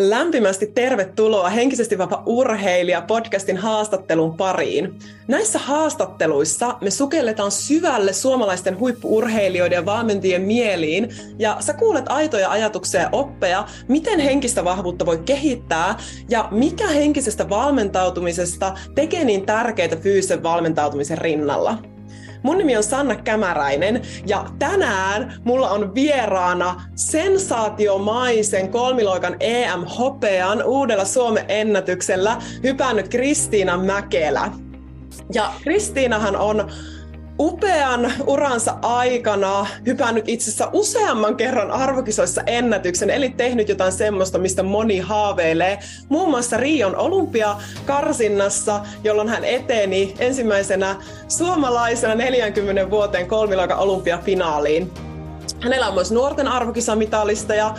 Lämpimästi tervetuloa Henkisesti vapaa urheilija podcastin haastattelun pariin. Näissä haastatteluissa me sukelletaan syvälle suomalaisten huippuurheilijoiden ja valmentajien mieliin ja sä kuulet aitoja ajatuksia ja oppeja, miten henkistä vahvuutta voi kehittää ja mikä henkisestä valmentautumisesta tekee niin tärkeitä fyysisen valmentautumisen rinnalla. Mun nimi on Sanna Kämäräinen ja tänään mulla on vieraana sensaatiomaisen kolmiloikan EM-hopean uudella Suomen ennätyksellä hypännyt Kristiina Mäkelä. Ja Kristiinahan on upean uransa aikana hypännyt itse asiassa useamman kerran arvokisoissa ennätyksen, eli tehnyt jotain semmoista, mistä moni haaveilee. Muun muassa Rion olympiakarsinnassa, jolloin hän eteni ensimmäisenä suomalaisena 40 vuoteen kolmiloikan olympiafinaaliin. Hänellä on myös nuorten arvokisamitalista ja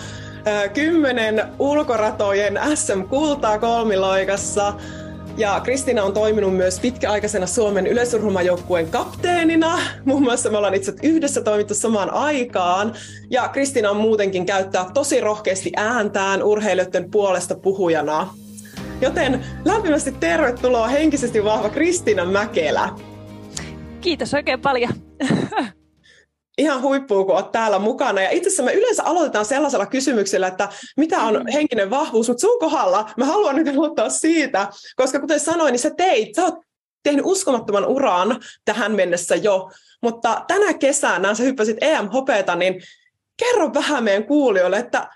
kymmenen ulkoratojen SM-kultaa kolmiloikassa – ja Kristina on toiminut myös pitkäaikaisena Suomen yleisurheilujoukkueen kapteenina. Muun muassa me ollaan itse yhdessä toimittu samaan aikaan. Ja Kristina on muutenkin käyttää tosi rohkeasti ääntään urheilijoiden puolesta puhujana. Joten lämpimästi tervetuloa henkisesti vahva Kristina Mäkelä. Kiitos oikein paljon. ihan huippua, kun olet täällä mukana. Ja itse asiassa me yleensä aloitetaan sellaisella kysymyksellä, että mitä on mm. henkinen vahvuus, mutta sun kohdalla mä haluan nyt aloittaa siitä, koska kuten sanoin, niin sä teit, sä oot tehnyt uskomattoman uran tähän mennessä jo, mutta tänä kesänä sä hyppäsit EM-hopeeta, niin kerro vähän meidän kuulijoille, että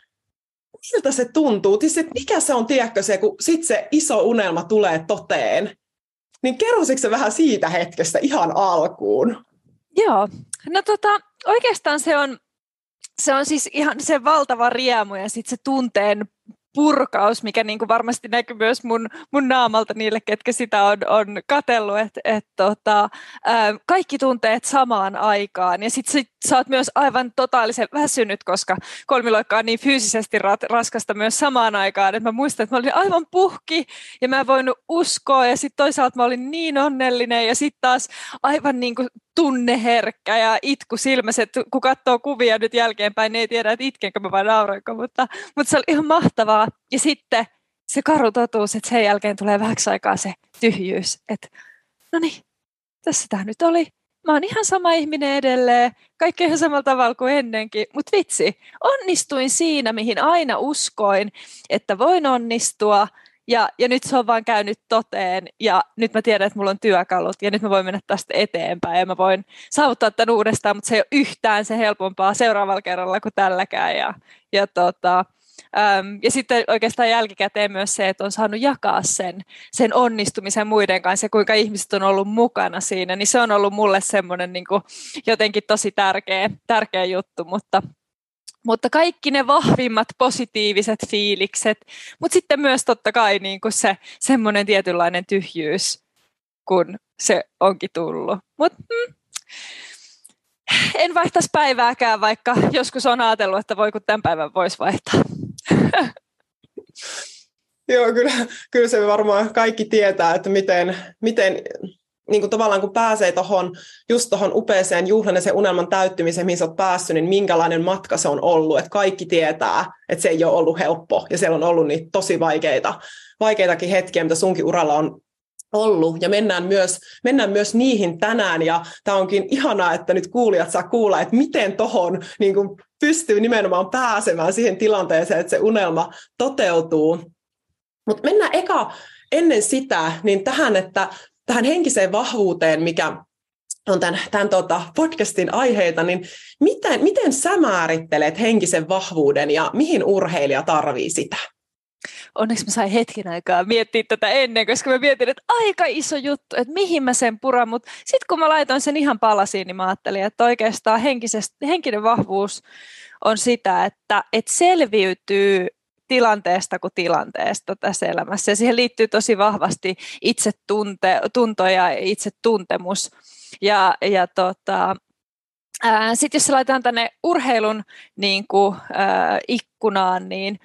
miltä se tuntuu, siis, että mikä se on, tiedätkö se, kun sit se iso unelma tulee toteen, niin kerrositko vähän siitä hetkestä ihan alkuun? Joo, no tota, oikeastaan se on, se on siis ihan se valtava riemu ja sitten se tunteen purkaus, mikä niin kuin varmasti näkyy myös mun, mun naamalta niille, ketkä sitä on, on katellut, että et tota, kaikki tunteet samaan aikaan. Ja sitten sit, sä oot myös aivan totaalisen väsynyt, koska kolmiloikka on niin fyysisesti rat, raskasta myös samaan aikaan. Et mä muistan, että mä olin aivan puhki ja mä en voinut uskoa ja sitten toisaalta mä olin niin onnellinen ja sitten taas aivan niin kuin tunneherkkä ja itku silmässä, että kun katsoo kuvia nyt jälkeenpäin, niin ei tiedä, että itkenkö mä vai nauroinko, mutta, mutta se oli ihan mahtavaa. Ja sitten se karu totuus, että sen jälkeen tulee vähäksi aikaa se tyhjyys, että no niin, tässä tämä nyt oli. Mä oon ihan sama ihminen edelleen, kaikki ihan samalla tavalla kuin ennenkin, mutta vitsi, onnistuin siinä, mihin aina uskoin, että voin onnistua – ja, ja nyt se on vaan käynyt toteen. Ja nyt mä tiedän, että mulla on työkalut. Ja nyt mä voin mennä tästä eteenpäin. Ja mä voin saavuttaa tämän uudestaan, mutta se ei ole yhtään se helpompaa seuraavalla kerralla kuin tälläkään. Ja, ja, tota, äm, ja sitten oikeastaan jälkikäteen myös se, että on saanut jakaa sen, sen onnistumisen muiden kanssa ja kuinka ihmiset on ollut mukana siinä, niin se on ollut mulle semmoinen niin jotenkin tosi tärkeä, tärkeä juttu, mutta mutta kaikki ne vahvimmat positiiviset fiilikset, mutta sitten myös totta kai niin kuin se semmoinen tietynlainen tyhjyys, kun se onkin tullut. Mut, mm, en vaihtaisi päivääkään, vaikka joskus on ajatellut, että voi kun tämän päivän voisi vaihtaa. Joo, kyllä, kyllä se varmaan kaikki tietää, että miten, miten niin kuin tavallaan kun pääsee tohon, just tuohon upeeseen juhlan ja sen unelman täyttymiseen, mihin sä oot päässyt, niin minkälainen matka se on ollut. Että kaikki tietää, että se ei ole ollut helppo ja siellä on ollut niitä tosi vaikeita, vaikeitakin hetkiä, mitä sunkin uralla on ollut. Ja mennään myös, mennään myös niihin tänään ja tämä onkin ihanaa, että nyt kuulijat saa kuulla, että miten tohon niin kuin pystyy nimenomaan pääsemään siihen tilanteeseen, että se unelma toteutuu. Mutta mennään eka ennen sitä niin tähän, että tähän henkiseen vahvuuteen, mikä on tämän, tämän tota podcastin aiheita, niin miten, miten sä määrittelet henkisen vahvuuden ja mihin urheilija tarvii sitä? Onneksi mä sain hetken aikaa miettiä tätä ennen, koska mä mietin, että aika iso juttu, että mihin mä sen puran, mutta sitten kun mä laitoin sen ihan palasiin, niin mä ajattelin, että oikeastaan henkinen vahvuus on sitä, että, että selviytyy tilanteesta kuin tilanteesta tässä elämässä. Ja siihen liittyy tosi vahvasti itsetunto ja itsetuntemus. Ja, ja tota, sitten jos se laitetaan tänne urheilun niin kuin, ää, ikkunaan, niin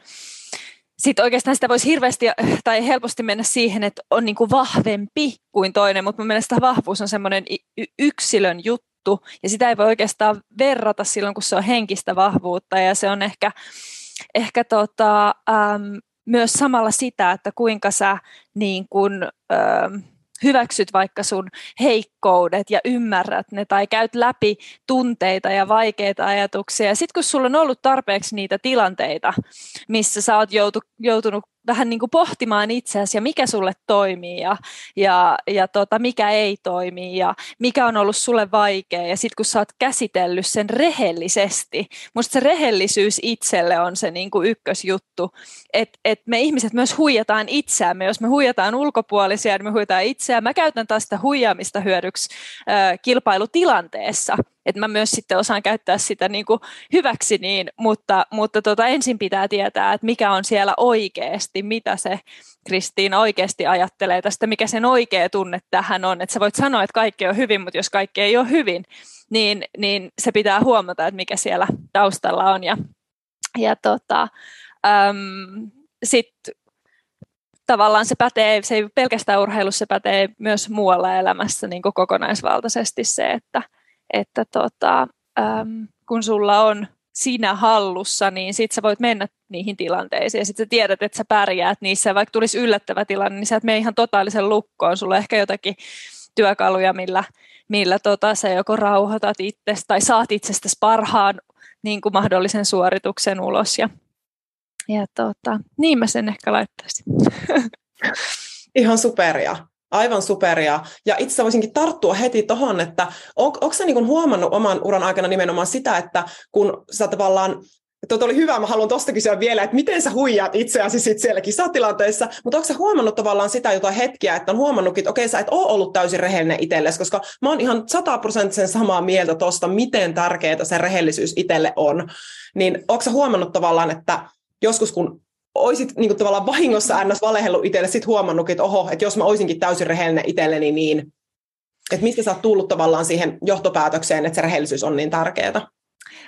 sitten oikeastaan sitä voisi hirveästi tai helposti mennä siihen, että on niin kuin vahvempi kuin toinen, mutta mun mielestä vahvuus on semmoinen yksilön juttu, ja sitä ei voi oikeastaan verrata silloin, kun se on henkistä vahvuutta, ja se on ehkä ehkä tota, äm, myös samalla sitä, että kuinka sä niin kun, ö, hyväksyt vaikka sun heikkoudet ja ymmärrät ne tai käyt läpi tunteita ja vaikeita ajatuksia. Sitten kun sulla on ollut tarpeeksi niitä tilanteita, missä sä oot joutu, joutunut vähän niin kuin pohtimaan itseäsi ja mikä sulle toimii ja, ja, ja tota, mikä ei toimi ja mikä on ollut sulle vaikea. Ja sitten kun sä oot käsitellyt sen rehellisesti, musta se rehellisyys itselle on se niin kuin ykkösjuttu, että et me ihmiset myös huijataan itseämme. Jos me huijataan ulkopuolisia, niin me huijataan itseään. Mä käytän taas sitä huijaamista hyödyksi äh, kilpailutilanteessa että mä myös sitten osaan käyttää sitä niin kuin hyväksi niin, mutta, mutta tota, ensin pitää tietää, että mikä on siellä oikeasti, mitä se Kristiina oikeasti ajattelee tästä, mikä sen oikea tunne tähän on. Että sä voit sanoa, että kaikki on hyvin, mutta jos kaikki ei ole hyvin, niin, niin se pitää huomata, että mikä siellä taustalla on. Ja, ja tota, äm, sitten tavallaan se pätee, se ei pelkästään urheilussa, se pätee myös muualla elämässä niin kokonaisvaltaisesti se, että, että tota, äm, kun sulla on sinä hallussa, niin sit sä voit mennä niihin tilanteisiin ja sit sä tiedät, että sä pärjäät niissä, vaikka tulisi yllättävä tilanne, niin sä et mene ihan totaalisen lukkoon, sulla on ehkä jotakin työkaluja, millä, millä tota, sä joko rauhoitat itsestä tai saat itsestäsi parhaan niin kuin mahdollisen suorituksen ulos ja, ja tota, niin mä sen ehkä laittaisin. Ihan superia. Aivan superia. Ja itse voisinkin tarttua heti tuohon, että on, onko sä niin huomannut oman uran aikana nimenomaan sitä, että kun sä tavallaan Tuo oli hyvä, mä haluan tuosta kysyä vielä, että miten sä huijaat itseäsi sit siellä kisatilanteessa, mutta onko sä huomannut tavallaan sitä jotain hetkiä, että on huomannutkin, että okei, sä et ole ollut täysin rehellinen itsellesi, koska mä oon ihan sataprosenttisen samaa mieltä tuosta, miten tärkeää se rehellisyys itselle on. Niin onko sä huomannut tavallaan, että joskus kun oisit niin kuin tavallaan vahingossa ns. valehellut itselle, sit huomannut, että oho, että jos mä oisinkin täysin rehellinen itselleni, niin että mistä sä oot tullut tavallaan siihen johtopäätökseen, että se rehellisyys on niin tärkeää?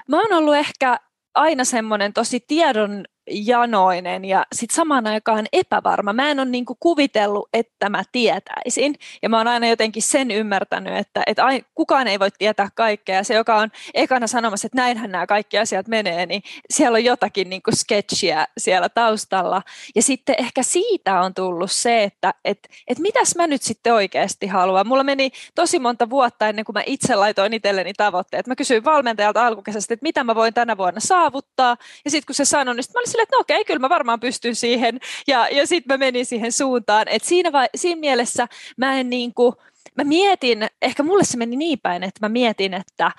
Mä oon ollut ehkä aina semmoinen tosi tiedon janoinen ja sitten samaan aikaan epävarma. Mä en ole niinku kuvitellut, että mä tietäisin. Ja mä oon aina jotenkin sen ymmärtänyt, että, että ai, kukaan ei voi tietää kaikkea. Se, joka on ekana sanomassa, että näinhän nämä kaikki asiat menee, niin siellä on jotakin niinku sketchiä siellä taustalla. Ja sitten ehkä siitä on tullut se, että et, et mitäs mä nyt sitten oikeasti haluan. Mulla meni tosi monta vuotta ennen kuin mä itse laitoin itselleni tavoitteet. Mä kysyin valmentajalta alkukesästä, että mitä mä voin tänä vuonna saavuttaa. Ja sitten kun se sanoi, niin mä olin silleen, että no okei, kyllä mä varmaan pystyn siihen. Ja, ja sitten mä menin siihen suuntaan. Et siinä, va- siinä mielessä mä en niin kuin, mä mietin, ehkä mulle se meni niin päin, että mä mietin, että,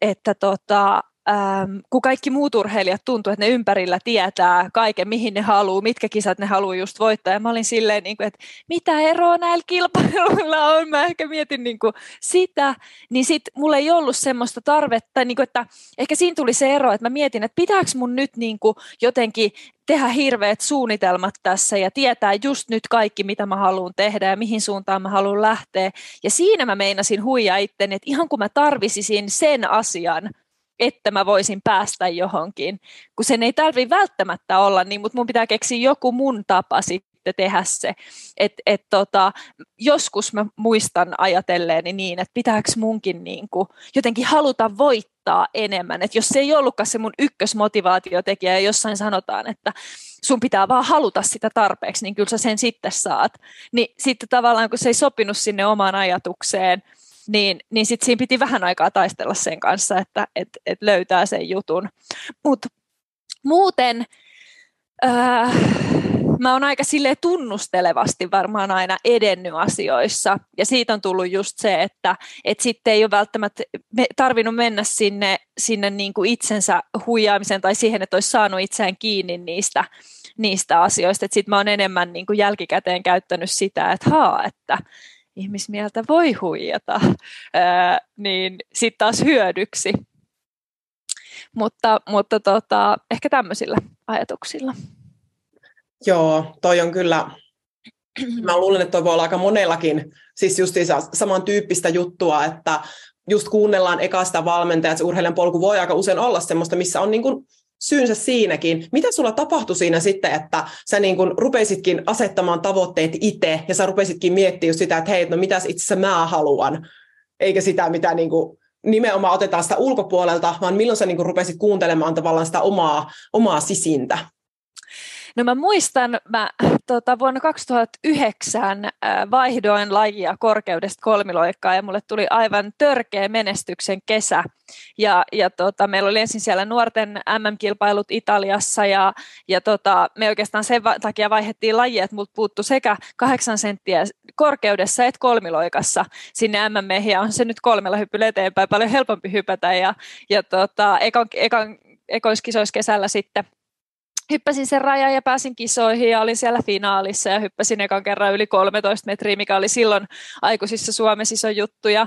että tota, ähm, kun kaikki muut urheilijat tuntuu, että ne ympärillä tietää kaiken, mihin ne haluaa, mitkä kisat ne haluaa just voittaa. Ja mä olin silleen, niin kuin, että mitä eroa näillä kilpailuilla on. Mä ehkä mietin niin kuin sitä. Niin sit mulla ei ollut semmoista tarvetta, niin kuin, että ehkä siinä tuli se ero, että mä mietin, että pitääkö mun nyt niin kuin jotenkin tehdä hirveät suunnitelmat tässä ja tietää just nyt kaikki, mitä mä haluan tehdä ja mihin suuntaan mä haluan lähteä. Ja siinä mä meinasin huijaa itteni, että ihan kun mä tarvisisin sen asian, että mä voisin päästä johonkin, kun sen ei tarvitse välttämättä olla niin, mutta mun pitää keksiä joku mun tapa sitten tehdä se. Et, et tota, joskus mä muistan ajatelleeni niin, että pitääkö munkin niin kuin jotenkin haluta voittaa enemmän. Et jos se ei ollutkaan se mun ykkösmotivaatiotekijä ja jossain sanotaan, että sun pitää vaan haluta sitä tarpeeksi, niin kyllä sä sen sitten saat. Niin sitten tavallaan kun se ei sopinut sinne omaan ajatukseen, niin, niin sitten siinä piti vähän aikaa taistella sen kanssa, että et, et löytää sen jutun. Mutta muuten äh, mä oon aika sille tunnustelevasti varmaan aina edennyt asioissa. Ja siitä on tullut just se, että et sitten ei ole välttämättä tarvinnut mennä sinne, sinne niin kuin itsensä huijaamiseen tai siihen, että olisi saanut itseään kiinni niistä, niistä asioista. Sitten mä oon enemmän niin kuin jälkikäteen käyttänyt sitä, että haa, että ihmismieltä voi huijata, ää, niin sitten taas hyödyksi. Mutta, mutta tota, ehkä tämmöisillä ajatuksilla. Joo, toi on kyllä, mä luulen, että toi voi olla aika monellakin, siis just samantyyppistä juttua, että just kuunnellaan eka sitä valmentajaa, että se urheilijan polku voi aika usein olla semmoista, missä on niin kuin syynsä siinäkin. Mitä sulla tapahtui siinä sitten, että sä niin kun rupeisitkin asettamaan tavoitteet itse ja sä rupeisitkin miettimään sitä, että hei, no mitäs itse asiassa mä haluan, eikä sitä, mitä niin kuin nimenomaan otetaan sitä ulkopuolelta, vaan milloin sä niin kuin rupesit kuuntelemaan tavallaan sitä omaa, omaa sisintä? No mä muistan, mä tota, vuonna 2009 äh, vaihdoin lajia korkeudesta kolmiloikkaa ja mulle tuli aivan törkeä menestyksen kesä. Ja, ja tota, meillä oli ensin siellä nuorten MM-kilpailut Italiassa ja, ja tota, me oikeastaan sen takia vaihdettiin lajia, että multa puuttu sekä kahdeksan senttiä korkeudessa että kolmiloikassa sinne MM ja on se nyt kolmella hyppyllä eteenpäin paljon helpompi hypätä ja, ja tota, ekan, ekan, ekoiskisoissa kesällä sitten hyppäsin sen rajan ja pääsin kisoihin ja olin siellä finaalissa ja hyppäsin ekan kerran yli 13 metriä, mikä oli silloin aikuisissa Suomessa iso juttu. Ja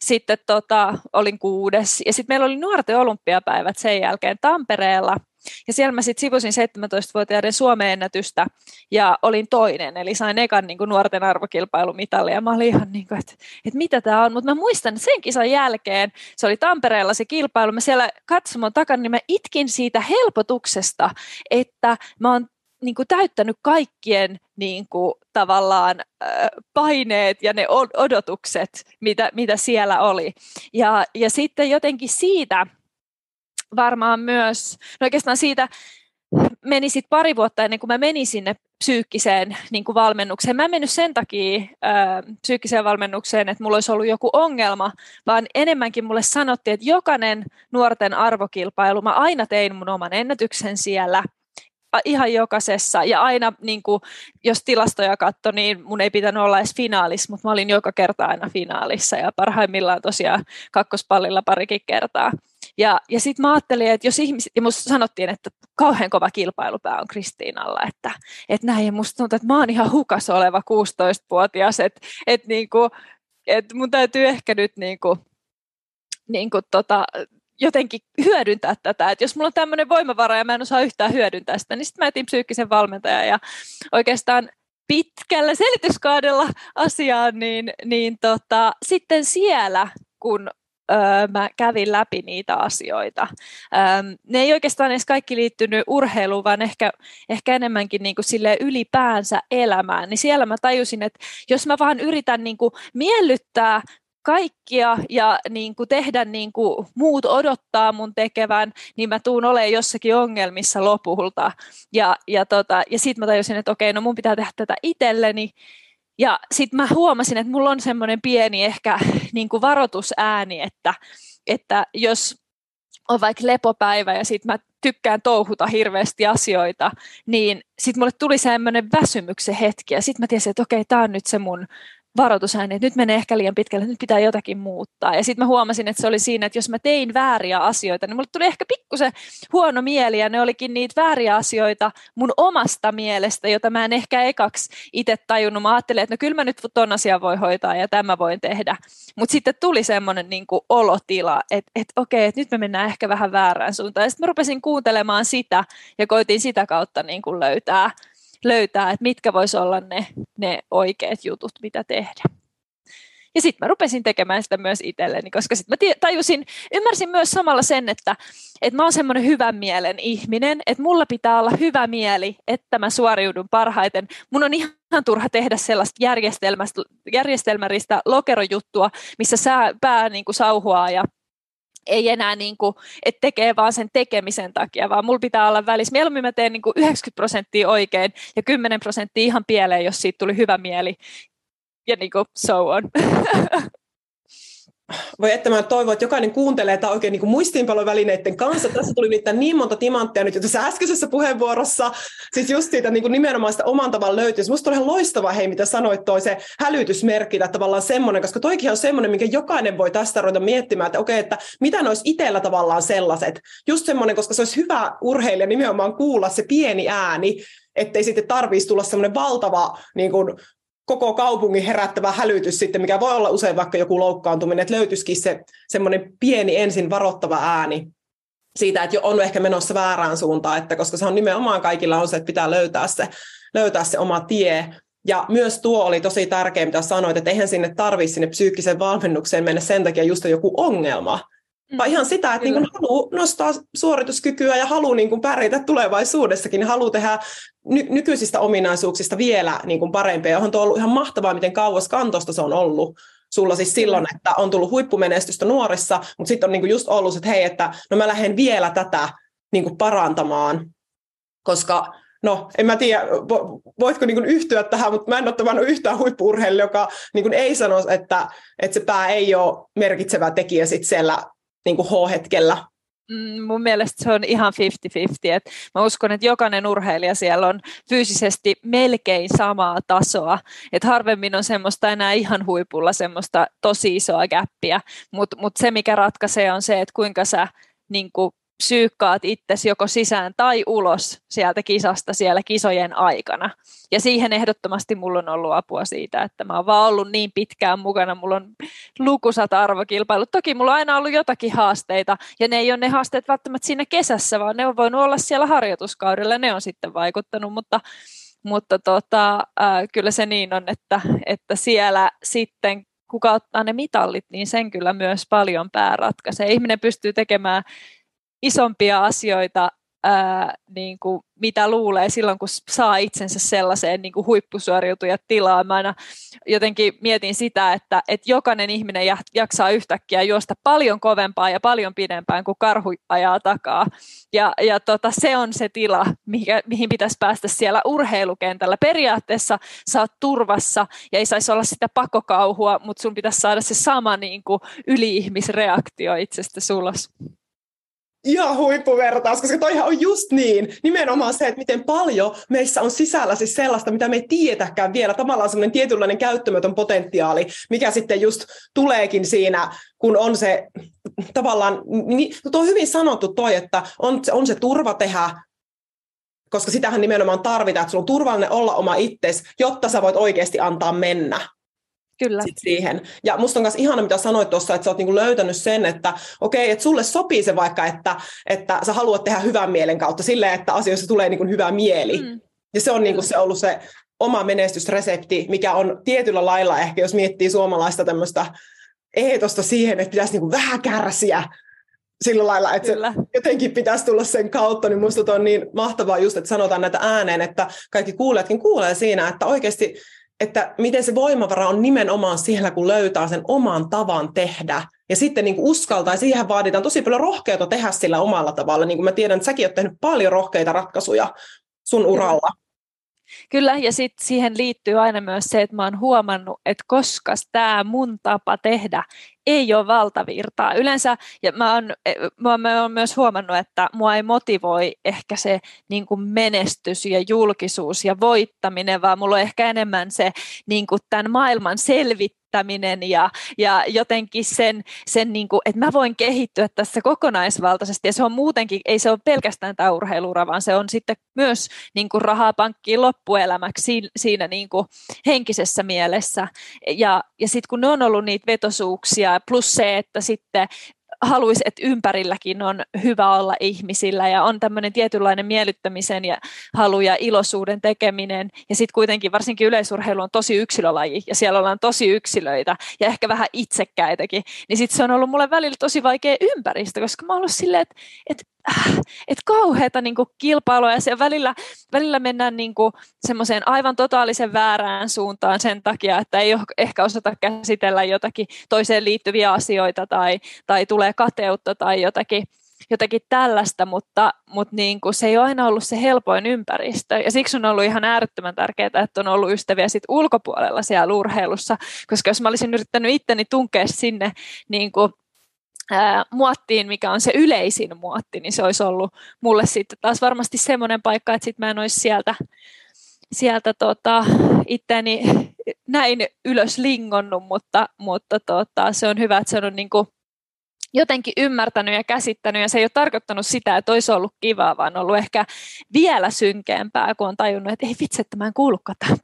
sitten tota, olin kuudes. Ja sitten meillä oli nuorten olympiapäivät sen jälkeen Tampereella – ja siellä mä sitten sivusin 17-vuotiaiden Suomen ennätystä ja olin toinen, eli sain ekan niin kuin nuorten arvokilpailumitalli. Ja mä olin ihan niin kuin, että, että mitä tämä on. Mutta mä muistan, että sen kisan jälkeen, se oli Tampereella se kilpailu, mä siellä katsomon takana, niin mä itkin siitä helpotuksesta, että mä oon niin kuin täyttänyt kaikkien niin kuin, tavallaan paineet ja ne odotukset, mitä, mitä siellä oli. Ja, ja sitten jotenkin siitä varmaan myös, no oikeastaan siitä meni sit pari vuotta ennen kuin mä menin sinne psyykkiseen niin kuin valmennukseen. Mä en mennyt sen takia ää, psyykkiseen valmennukseen, että mulla olisi ollut joku ongelma, vaan enemmänkin mulle sanottiin, että jokainen nuorten arvokilpailu, mä aina tein mun oman ennätyksen siellä, ihan jokaisessa. Ja aina, niin kuin, jos tilastoja katsoi, niin mun ei pitänyt olla edes finaalissa, mutta mä olin joka kerta aina finaalissa ja parhaimmillaan tosiaan kakkospallilla parikin kertaa. Ja, ja sitten mä ajattelin, että jos ihmiset, ja musta sanottiin, että kauhean kova kilpailupää on Kristiinalla, että, että näin, ja musta tuntuu, että mä oon ihan hukas oleva 16-vuotias, että, että, niinku, että mun täytyy ehkä nyt niinku, niinku tota, jotenkin hyödyntää tätä, että jos mulla on tämmöinen voimavara ja mä en osaa yhtään hyödyntää sitä, niin sitten mä etin psyykkisen valmentajan. Ja oikeastaan pitkällä selityskaadella asiaan, niin, niin tota, sitten siellä, kun mä kävin läpi niitä asioita. Öö, ne ei oikeastaan edes kaikki liittynyt urheiluun, vaan ehkä, ehkä enemmänkin niin kuin sille ylipäänsä elämään. Niin siellä mä tajusin, että jos mä vaan yritän niin kuin miellyttää kaikkia ja niin kuin tehdä niin kuin muut odottaa mun tekevän, niin mä tuun olemaan jossakin ongelmissa lopulta. Ja, ja, tota, ja sitten mä tajusin, että okei, no mun pitää tehdä tätä itselleni. Ja sitten mä huomasin, että mulla on semmoinen pieni ehkä niin kuin varoitusääni, että, että jos on vaikka lepopäivä ja sitten mä tykkään touhuta hirveästi asioita, niin sitten mulle tuli semmoinen väsymyksen hetki ja sitten mä tiesin, että okei, tämä on nyt se mun varoitusääni, että nyt menee ehkä liian pitkälle, nyt pitää jotakin muuttaa. Ja sitten mä huomasin, että se oli siinä, että jos mä tein vääriä asioita, niin mulle tuli ehkä pikkusen huono mieli, ja ne olikin niitä vääriä asioita mun omasta mielestä, jota mä en ehkä ekaksi itse tajunnut. Mä ajattelin, että no kyllä mä nyt ton asian voi hoitaa, ja tämä voin tehdä. Mutta sitten tuli semmoinen niin olotila, että, että okei, että nyt me mennään ehkä vähän väärään suuntaan. Ja sitten mä rupesin kuuntelemaan sitä, ja koitin sitä kautta niin kuin löytää löytää, että mitkä vois olla ne, ne oikeat jutut, mitä tehdä. Ja sitten mä rupesin tekemään sitä myös itselleni, koska sitten mä tajusin, ymmärsin myös samalla sen, että, että mä oon semmoinen hyvän mielen ihminen, että mulla pitää olla hyvä mieli, että mä suoriudun parhaiten. Mun on ihan turha tehdä sellaista järjestelmäristä lokerojuttua, missä sää, pää niin kuin sauhuaa ja ei enää niin kuin, että tekee vaan sen tekemisen takia, vaan mulla pitää olla välissä. Mieluummin mä teen niin kuin 90 prosenttia oikein ja 10 prosenttia ihan pieleen, jos siitä tuli hyvä mieli. Ja niin kuin so on. voi että mä toivon, että jokainen kuuntelee tämä oikein niin muistiinpalovälineiden kanssa. Tässä tuli niitä niin monta timanttia nyt jo tässä äskeisessä puheenvuorossa, siis just siitä niin kuin nimenomaan sitä oman tavan löytyy. Musta oli ihan loistavaa, hei, mitä sanoit, toi se hälytysmerkki tai tavallaan semmoinen, koska toikin on semmoinen, minkä jokainen voi tästä ruveta miettimään, että okei, että mitä ne olisi itsellä tavallaan sellaiset. Just semmoinen, koska se olisi hyvä urheilija nimenomaan kuulla se pieni ääni, ettei sitten tarvitsisi tulla semmoinen valtava niin kuin, koko kaupungin herättävä hälytys sitten, mikä voi olla usein vaikka joku loukkaantuminen, että löytyisikin se semmoinen pieni ensin varoittava ääni siitä, että on ehkä menossa väärään suuntaan, että koska se on nimenomaan kaikilla on se, että pitää löytää se, löytää se oma tie. Ja myös tuo oli tosi tärkeä, mitä sanoit, että eihän sinne tarvitse sinne psyykkiseen valmennukseen mennä sen takia just joku ongelma, Vaan ihan sitä, että niin haluaa nostaa suorituskykyä ja haluaa niin pärjätä tulevaisuudessakin, niin haluaa tehdä ny- nykyisistä ominaisuuksista vielä niin kuin parempia. On tuo ollut ihan mahtavaa, miten kauas kantosta se on ollut sulla siis silloin, että on tullut huippumenestystä nuorissa, mutta sitten on niin kuin just ollut, että hei, että no mä lähden vielä tätä niin kuin parantamaan, koska no en mä tiedä, voitko niin yhtyä tähän, mutta mä en ole tavannut yhtään huippuurheilija, joka niin ei sano, että, että se pää ei ole merkitsevä tekijä sit siellä niin H-hetkellä. Mm, mun mielestä se on ihan 50-50. Et mä uskon, että jokainen urheilija siellä on fyysisesti melkein samaa tasoa. Et harvemmin on semmoista enää ihan huipulla semmoista tosi isoa gäppiä, mutta mut se mikä ratkaisee on se, että kuinka sä niin kuin psyykkaat itsesi joko sisään tai ulos sieltä kisasta siellä kisojen aikana. Ja siihen ehdottomasti mulla on ollut apua siitä, että mä oon vaan ollut niin pitkään mukana, mulla on lukusat arvokilpailut. Toki mulla on aina ollut jotakin haasteita, ja ne ei ole ne haasteet välttämättä siinä kesässä, vaan ne on voinut olla siellä harjoituskaudella, ne on sitten vaikuttanut, mutta, mutta tota, äh, kyllä se niin on, että, että siellä sitten kuka ottaa ne mitallit, niin sen kyllä myös paljon pääratkaisee. Ihminen pystyy tekemään isompia asioita, ää, niin kuin, mitä luulee silloin, kun saa itsensä sellaiseen niin kuin huippusuoriutuja tilaan. Mä aina jotenkin mietin sitä, että, että jokainen ihminen jaksaa yhtäkkiä juosta paljon kovempaa ja paljon pidempään kuin karhu ajaa takaa. Ja, ja tota, se on se tila, mihin, mihin pitäisi päästä siellä urheilukentällä. Periaatteessa sä oot turvassa ja ei saisi olla sitä pakokauhua, mutta sun pitäisi saada se sama niin kuin yli-ihmisreaktio itsestä sulos ihan huippuvertaus, koska toihan on just niin, nimenomaan se, että miten paljon meissä on sisällä siis sellaista, mitä me ei tiedetäkään vielä, tavallaan semmoinen tietynlainen käyttömätön potentiaali, mikä sitten just tuleekin siinä, kun on se tavallaan, niin, tuo on hyvin sanottu toi, että on, on se turva tehdä koska sitähän nimenomaan tarvitaan, että sulla on turvallinen olla oma itsesi, jotta sä voit oikeasti antaa mennä. Kyllä. Sit siihen. Ja musta on myös ihana, mitä sanoit tuossa, että sä oot niinku löytänyt sen, että okei, okay, että sulle sopii se vaikka, että, että sä haluat tehdä hyvän mielen kautta silleen, että asioissa tulee niinku hyvä mieli. Mm. Ja se on niinku se ollut se oma menestysresepti, mikä on tietyllä lailla ehkä, jos miettii suomalaista tämmöistä eetosta siihen, että pitäisi niinku vähän kärsiä sillä lailla, että Kyllä. se jotenkin pitäisi tulla sen kautta, niin musta on niin mahtavaa just, että sanotaan näitä ääneen, että kaikki kuulijatkin kuulee siinä, että oikeasti että miten se voimavara on nimenomaan siellä, kun löytää sen oman tavan tehdä. Ja sitten niin uskaltaa, ja siihen vaaditaan tosi paljon rohkeutta tehdä sillä omalla tavalla. Niin kuin mä tiedän, että säkin olet tehnyt paljon rohkeita ratkaisuja sun uralla. Kyllä, ja sitten siihen liittyy aina myös se, että mä oon huomannut, että koska tämä mun tapa tehdä ei ole valtavirtaa. Yleensä, ja mä oon, e, mä oon myös huomannut, että mua ei motivoi ehkä se niin kuin menestys ja julkisuus ja voittaminen, vaan mulla on ehkä enemmän se niin kuin tämän maailman selvittäminen ja, ja jotenkin sen, sen niin kuin, että mä voin kehittyä tässä kokonaisvaltaisesti. Ja se on muutenkin, ei se ole pelkästään tämä urheilura, vaan se on sitten myös niin kuin rahaa pankkiin loppuelämäksi siinä, siinä niin kuin henkisessä mielessä. Ja, ja sitten kun ne on ollut niitä vetosuuksia plus se, että sitten haluaisi, että ympärilläkin on hyvä olla ihmisillä ja on tämmöinen tietynlainen miellyttämisen ja halu ja iloisuuden tekeminen. Ja sitten kuitenkin varsinkin yleisurheilu on tosi yksilölaji ja siellä ollaan tosi yksilöitä ja ehkä vähän itsekkäitäkin. Niin sitten se on ollut mulle välillä tosi vaikea ympäristö, koska mä oon ollut silleen, että, että äh, että kauheata niin kilpailua ja välillä, välillä mennään niin semmoiseen aivan totaalisen väärään suuntaan sen takia, että ei ehkä osata käsitellä jotakin toiseen liittyviä asioita tai, tai tulee kateutta tai jotakin, jotakin tällaista, mutta, mutta niin kuin se ei ole aina ollut se helpoin ympäristö. Ja siksi on ollut ihan äärettömän tärkeää, että on ollut ystäviä sit ulkopuolella siellä urheilussa, koska jos mä olisin yrittänyt itteni tunkea sinne niin kuin ää, muottiin, mikä on se yleisin muotti, niin se olisi ollut mulle sitten taas varmasti semmoinen paikka, että sitten mä en olisi sieltä, sieltä tota, itteni näin ylös lingonnut, mutta, mutta tota, se on hyvä, että se on niin kuin jotenkin ymmärtänyt ja käsittänyt, ja se ei ole tarkoittanut sitä, että olisi ollut kivaa, vaan ollut ehkä vielä synkeämpää, kun on tajunnut, että ei vitsi, että mä en kuulukaan tähän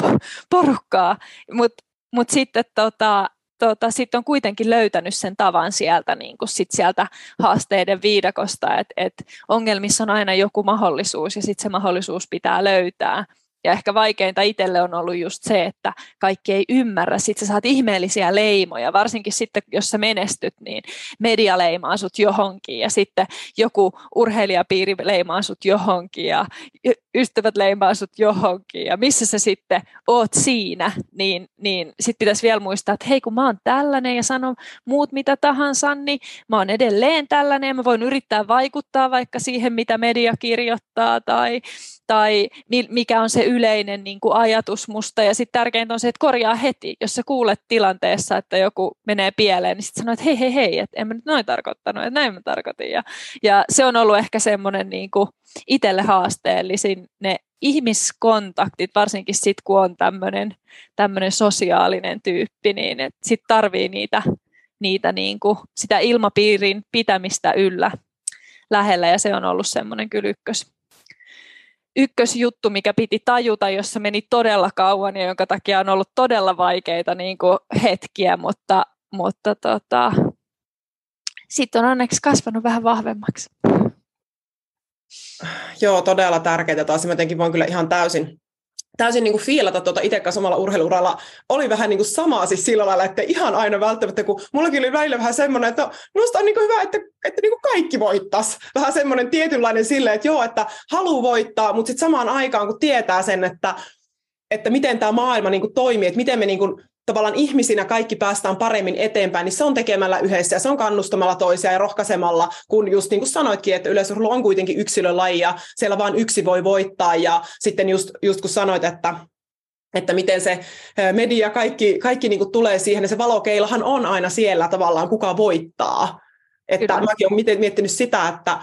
porukkaa. Mutta mut sitten tota, tota, sit on kuitenkin löytänyt sen tavan sieltä, niin kuin sit sieltä haasteiden viidakosta, että et ongelmissa on aina joku mahdollisuus ja sitten se mahdollisuus pitää löytää. Ja ehkä vaikeinta itselle on ollut just se, että kaikki ei ymmärrä. Sitten sä saat ihmeellisiä leimoja, varsinkin sitten, jos sä menestyt, niin media leimaa sut johonkin ja sitten joku urheilijapiiri leimaa sut johonkin ja ystävät leimaa sut johonkin ja missä sä sitten oot siinä, niin, niin sitten pitäisi vielä muistaa, että hei kun mä oon tällainen ja sanon muut mitä tahansa, niin mä oon edelleen tällainen ja mä voin yrittää vaikuttaa vaikka siihen, mitä media kirjoittaa tai, tai mikä on se yleinen niin kuin ajatus musta. Ja sitten tärkeintä on se, että korjaa heti, jos sä kuulet tilanteessa, että joku menee pieleen, niin sitten sanoo, että hei, hei, hei, että en mä nyt noin tarkoittanut, että näin mä tarkoitin. Ja, ja se on ollut ehkä semmoinen niin kuin itselle haasteellisin ne ihmiskontaktit, varsinkin sitten kun on tämmöinen sosiaalinen tyyppi, niin sitten tarvii niitä, niitä niin kuin, sitä ilmapiirin pitämistä yllä lähellä ja se on ollut semmoinen kyllä ykkös, ykkösjuttu, mikä piti tajuta, jossa meni todella kauan ja jonka takia on ollut todella vaikeita niin kuin hetkiä, mutta, mutta tota, sitten on onneksi kasvanut vähän vahvemmaksi. Joo, todella tärkeää taas. Jotenkin voin kyllä ihan täysin, täysin niin kuin fiilata tuota itse kanssa samalla urheiluuralla. Oli vähän niin kuin samaa siis sillä lailla, että ihan aina välttämättä, kun mullakin oli välillä vähän semmoinen, että minusta on niin kuin hyvä, että, että niin kuin kaikki voittaisi. Vähän semmoinen tietynlainen sille, että joo, että haluaa voittaa, mutta sitten samaan aikaan, kun tietää sen, että, että miten tämä maailma niin kuin toimii, että miten me niin kuin tavallaan ihmisinä kaikki päästään paremmin eteenpäin, niin se on tekemällä yhdessä ja se on kannustamalla toisia ja rohkaisemalla, kun just niin kuin sanoitkin, että yleisurheilu on kuitenkin yksilölaji ja siellä vain yksi voi voittaa ja sitten just, just kun sanoit, että että miten se media, kaikki, kaikki niin tulee siihen, ja se valokeilahan on aina siellä tavallaan, kuka voittaa. Että Kyllä. mäkin olen miettinyt sitä, että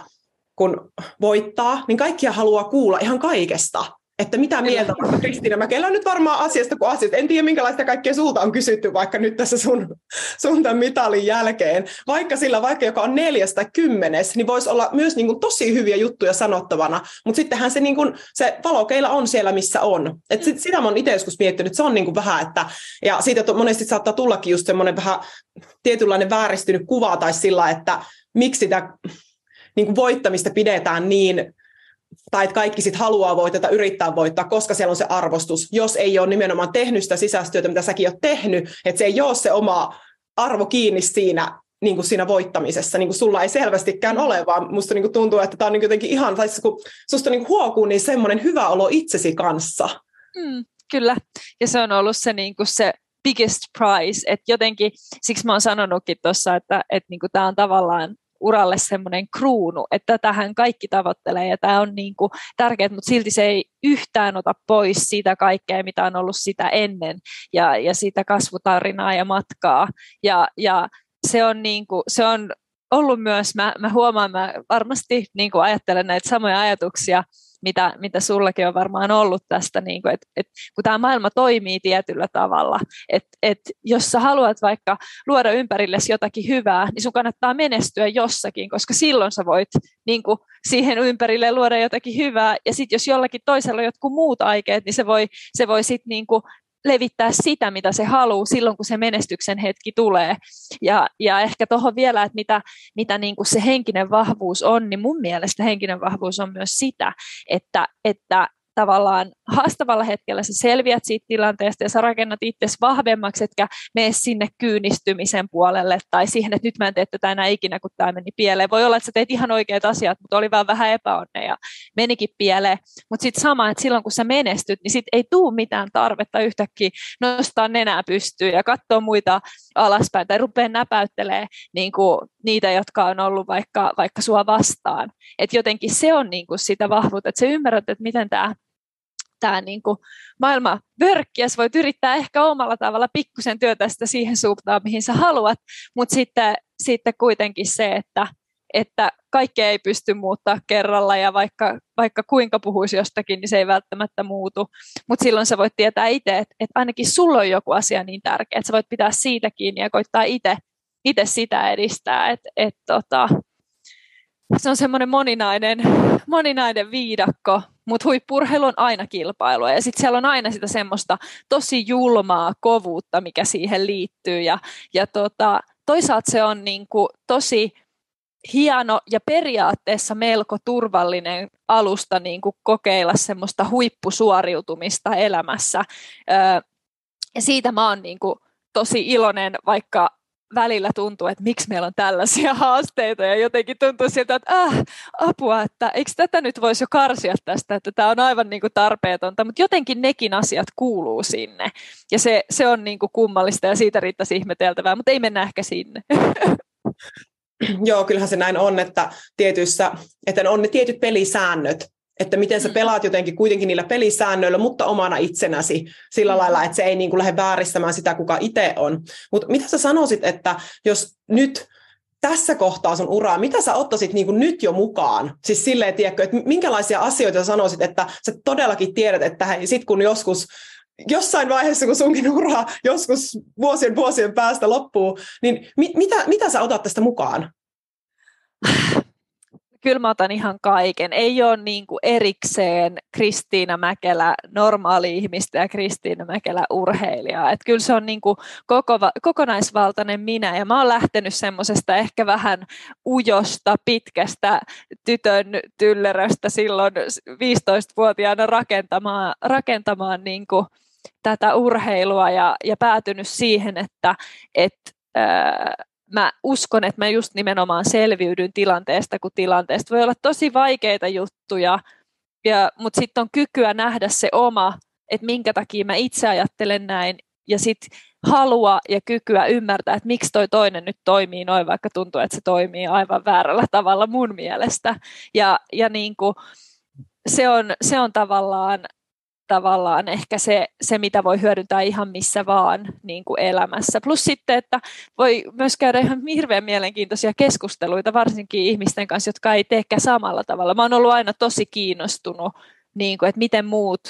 kun voittaa, niin kaikkia haluaa kuulla ihan kaikesta että mitä mieltä vaikka Kristiina Mäkelä nyt varmaan asiasta kuin asiasta. En tiedä, minkälaista kaikkea sulta on kysytty vaikka nyt tässä sun, sun tämän mitalin jälkeen. Vaikka sillä, vaikka joka on neljäs tai kymmenes, niin voisi olla myös niin kuin tosi hyviä juttuja sanottavana. Mutta sittenhän se, niin kuin, se valokeila on siellä, missä on. Et sit, sitä mä oon itse joskus miettinyt, että se on niin kuin vähän, että ja siitä monesti saattaa tullakin just semmoinen vähän tietynlainen vääristynyt kuva tai sillä, että miksi sitä niin kuin voittamista pidetään niin tai että kaikki sit haluaa voittaa, yrittää voittaa, koska siellä on se arvostus, jos ei ole nimenomaan tehnyt sitä sisäistyötä, mitä säkin oot tehnyt, että se ei ole se oma arvo kiinni siinä, niin kuin siinä voittamisessa, niin kuin sulla ei selvästikään ole, vaan musta niin kuin tuntuu, että tämä on niin jotenkin ihan, tai kun susta niin huokuu, niin semmoinen hyvä olo itsesi kanssa. Mm, kyllä, ja se on ollut se, niin kuin se biggest prize, että jotenkin, siksi mä oon sanonutkin tuossa, että, että niin tämä on tavallaan uralle semmoinen kruunu, että tähän kaikki tavoittelee ja tämä on niin kuin tärkeää, mutta silti se ei yhtään ota pois siitä kaikkea, mitä on ollut sitä ennen ja, ja sitä kasvutarinaa ja matkaa. Ja, ja se on, niin kuin, se on ollut myös, mä, mä huomaan, mä varmasti niin kuin ajattelen näitä samoja ajatuksia mitä, mitä sullakin on varmaan ollut tästä, niin kuin, että, että kun tämä maailma toimii tietyllä tavalla, että, että jos sä haluat vaikka luoda ympärillesi jotakin hyvää, niin sun kannattaa menestyä jossakin, koska silloin sä voit niin kuin, siihen ympärille luoda jotakin hyvää, ja sitten jos jollakin toisella on jotkut muut aikeet, niin se voi, se voi sitten niin kuin, levittää sitä, mitä se haluaa silloin, kun se menestyksen hetki tulee. Ja, ja ehkä tuohon vielä, että mitä, mitä niin kuin se henkinen vahvuus on, niin mun mielestä henkinen vahvuus on myös sitä, että, että tavallaan haastavalla hetkellä sä selviät siitä tilanteesta ja sä rakennat itse vahvemmaksi, etkä mene sinne kyynistymisen puolelle tai siihen, että nyt mä en tee tätä enää ikinä, kun tämä meni pieleen. Voi olla, että sä teet ihan oikeat asiat, mutta oli vaan vähän epäonne ja menikin pieleen. Mutta sitten sama, että silloin kun sä menestyt, niin sit ei tuu mitään tarvetta yhtäkkiä nostaa nenää pystyyn ja katsoa muita alaspäin tai rupeaa näpäyttelee niin kuin niitä, jotka on ollut vaikka, vaikka sua vastaan. Et jotenkin se on niin kuin sitä vahvuutta, että sä ymmärrät, että miten tämä tämä niin kuin maailma vörkkiä, sä voit yrittää ehkä omalla tavalla pikkusen työtä sitä siihen suuntaan, mihin sä haluat, mutta sitten, sitten kuitenkin se, että, että kaikkea ei pysty muuttaa kerralla ja vaikka, vaikka kuinka puhuisi jostakin, niin se ei välttämättä muutu. Mutta silloin sä voit tietää itse, että, että ainakin sulla on joku asia niin tärkeä, että sä voit pitää siitä kiinni ja koittaa itse, itse sitä edistää. Et, et, tota, se on semmoinen moninainen, moninainen viidakko, mutta huippurheilu on aina kilpailua ja sitten siellä on aina sitä semmoista tosi julmaa kovuutta, mikä siihen liittyy ja, ja tota, toisaalta se on niinku tosi hieno ja periaatteessa melko turvallinen alusta niin kuin kokeilla semmoista huippusuoriutumista elämässä. Ja siitä mä oon niin kuin tosi iloinen, vaikka välillä tuntuu, että miksi meillä on tällaisia haasteita. Ja jotenkin tuntuu siltä, että äh, apua, että eikö tätä nyt voisi jo karsia tästä, että tämä on aivan niin kuin tarpeetonta, mutta jotenkin nekin asiat kuuluu sinne. Ja se, se on niin kuin kummallista ja siitä riittäisi ihmeteltävää, mutta ei mennä ehkä sinne. Joo, kyllähän se näin on, että tietyissä, että on ne tietyt pelisäännöt, että miten sä mm. pelaat jotenkin kuitenkin niillä pelisäännöillä, mutta omana itsenäsi sillä mm. lailla, että se ei niin kuin lähde vääristämään sitä, kuka itse on. Mutta mitä sä sanoisit, että jos nyt tässä kohtaa sun uraa, mitä sä ottaisit niin kuin nyt jo mukaan? Siis silleen, tiedätkö, että minkälaisia asioita sä sanoisit, että sä todellakin tiedät, että hei, sit kun joskus jossain vaiheessa, kun sunkin ura joskus vuosien vuosien päästä loppuu, niin mit, mitä, mitä sä otat tästä mukaan? kyllä mä otan ihan kaiken. Ei ole niin kuin erikseen Kristiina Mäkelä normaali-ihmistä ja Kristiina Mäkelä urheilijaa. Et kyllä se on niin kuin koko, kokonaisvaltainen minä ja mä oon lähtenyt semmoisesta ehkä vähän ujosta, pitkästä tytön tylleröstä silloin 15-vuotiaana rakentamaan, rakentamaan niin kuin tätä urheilua ja, ja päätynyt siihen, että et, mä uskon, että mä just nimenomaan selviydyn tilanteesta, kun tilanteesta voi olla tosi vaikeita juttuja, ja, mutta sitten on kykyä nähdä se oma, että minkä takia mä itse ajattelen näin, ja sitten halua ja kykyä ymmärtää, että miksi toi toinen nyt toimii noin, vaikka tuntuu, että se toimii aivan väärällä tavalla mun mielestä. Ja, ja niin kuin, se, on, se on tavallaan tavallaan ehkä se, se, mitä voi hyödyntää ihan missä vaan niin kuin elämässä. Plus sitten, että voi myös käydä ihan hirveän mielenkiintoisia keskusteluita, varsinkin ihmisten kanssa, jotka ei teekään samalla tavalla. Mä oon ollut aina tosi kiinnostunut, niin kuin, että miten muut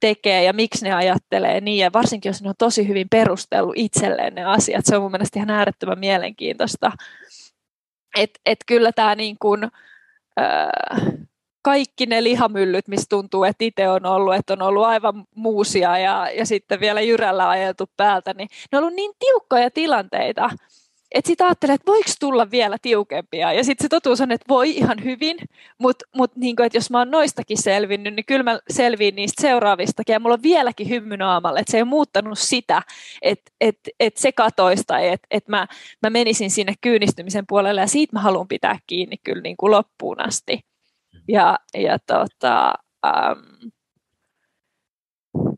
tekee ja miksi ne ajattelee niin, ja varsinkin jos ne on tosi hyvin perustellut itselleen ne asiat. Se on mun mielestä ihan äärettömän mielenkiintoista. Että et kyllä tämä niin kuin, öö, kaikki ne lihamyllyt, missä tuntuu, että itse on ollut, että on ollut aivan muusia ja, ja sitten vielä jyrällä ajeltu päältä, niin ne on ollut niin tiukkoja tilanteita, että sitten ajattelee, että voiko tulla vielä tiukempia. Ja sitten se totuus on, että voi ihan hyvin, mutta mut että jos mä oon noistakin selvinnyt, niin kyllä mä selviin niistä seuraavistakin. Ja mulla on vieläkin hymmy naamalla, että se ei ole muuttanut sitä, että et, et se katoisi tai että et mä, mä menisin sinne kyynistymisen puolelle. Ja siitä mä haluan pitää kiinni kyllä niin kuin loppuun asti. Ja, ja, tota, ähm,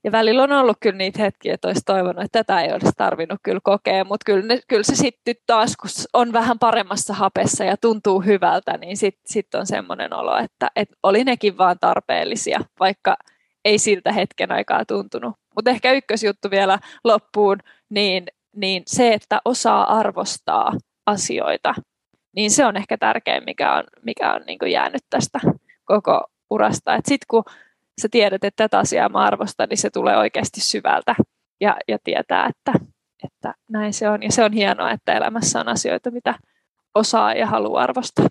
ja välillä on ollut kyllä niitä hetkiä, että olisi toivonut, että tätä ei olisi tarvinnut kyllä kokea, mutta kyllä, kyllä se sitten taas, kun on vähän paremmassa hapessa ja tuntuu hyvältä, niin sitten sit on semmoinen olo, että, että oli nekin vaan tarpeellisia, vaikka ei siltä hetken aikaa tuntunut. Mutta ehkä ykkösjuttu vielä loppuun, niin, niin se, että osaa arvostaa asioita niin se on ehkä tärkein, mikä on, mikä on niin kuin jäänyt tästä koko urasta. Sitten kun sä tiedät, että tätä asiaa mä arvostan, niin se tulee oikeasti syvältä ja, ja tietää, että, että näin se on. Ja se on hienoa, että elämässä on asioita, mitä osaa ja haluaa arvostaa.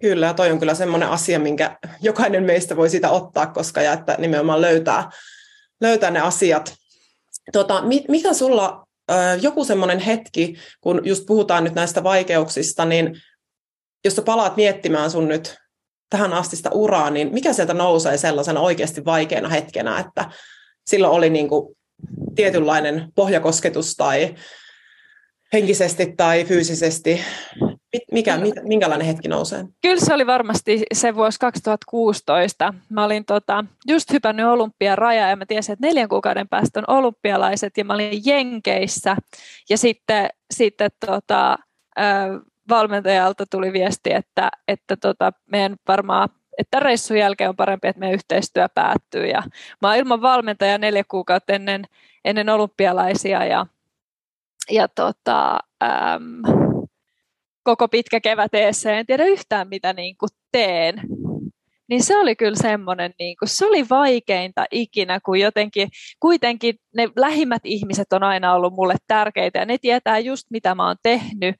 Kyllä, ja toi on kyllä semmoinen asia, minkä jokainen meistä voi sitä ottaa, koska ja että nimenomaan löytää, löytää ne asiat. Tota, mikä sulla joku semmoinen hetki, kun just puhutaan nyt näistä vaikeuksista, niin jos sä palaat miettimään sun nyt tähän astista uraa, niin mikä sieltä nousee sellaisena oikeasti vaikeana hetkenä, että silloin oli niin kuin tietynlainen pohjakosketus tai henkisesti tai fyysisesti mikä, minkälainen hetki nousee? Kyllä se oli varmasti se vuosi 2016. Mä olin tota, just hypännyt olympiarajaa ja mä tiesin, että neljän kuukauden päästä on olympialaiset ja mä olin Jenkeissä. Ja sitten, sitten tota, valmentajalta tuli viesti, että, että tota, meidän varmaan että reissun jälkeen on parempi, että meidän yhteistyö päättyy. Ja mä oon ilman valmentajaa neljä kuukautta ennen, ennen olympialaisia ja, ja tota, äm, koko pitkä kevät eessä, en tiedä yhtään mitä niin kuin teen. Niin se oli kyllä semmoinen, niin kuin, se oli vaikeinta ikinä, kun jotenkin kuitenkin ne lähimmät ihmiset on aina ollut mulle tärkeitä ja ne tietää just mitä mä oon tehnyt.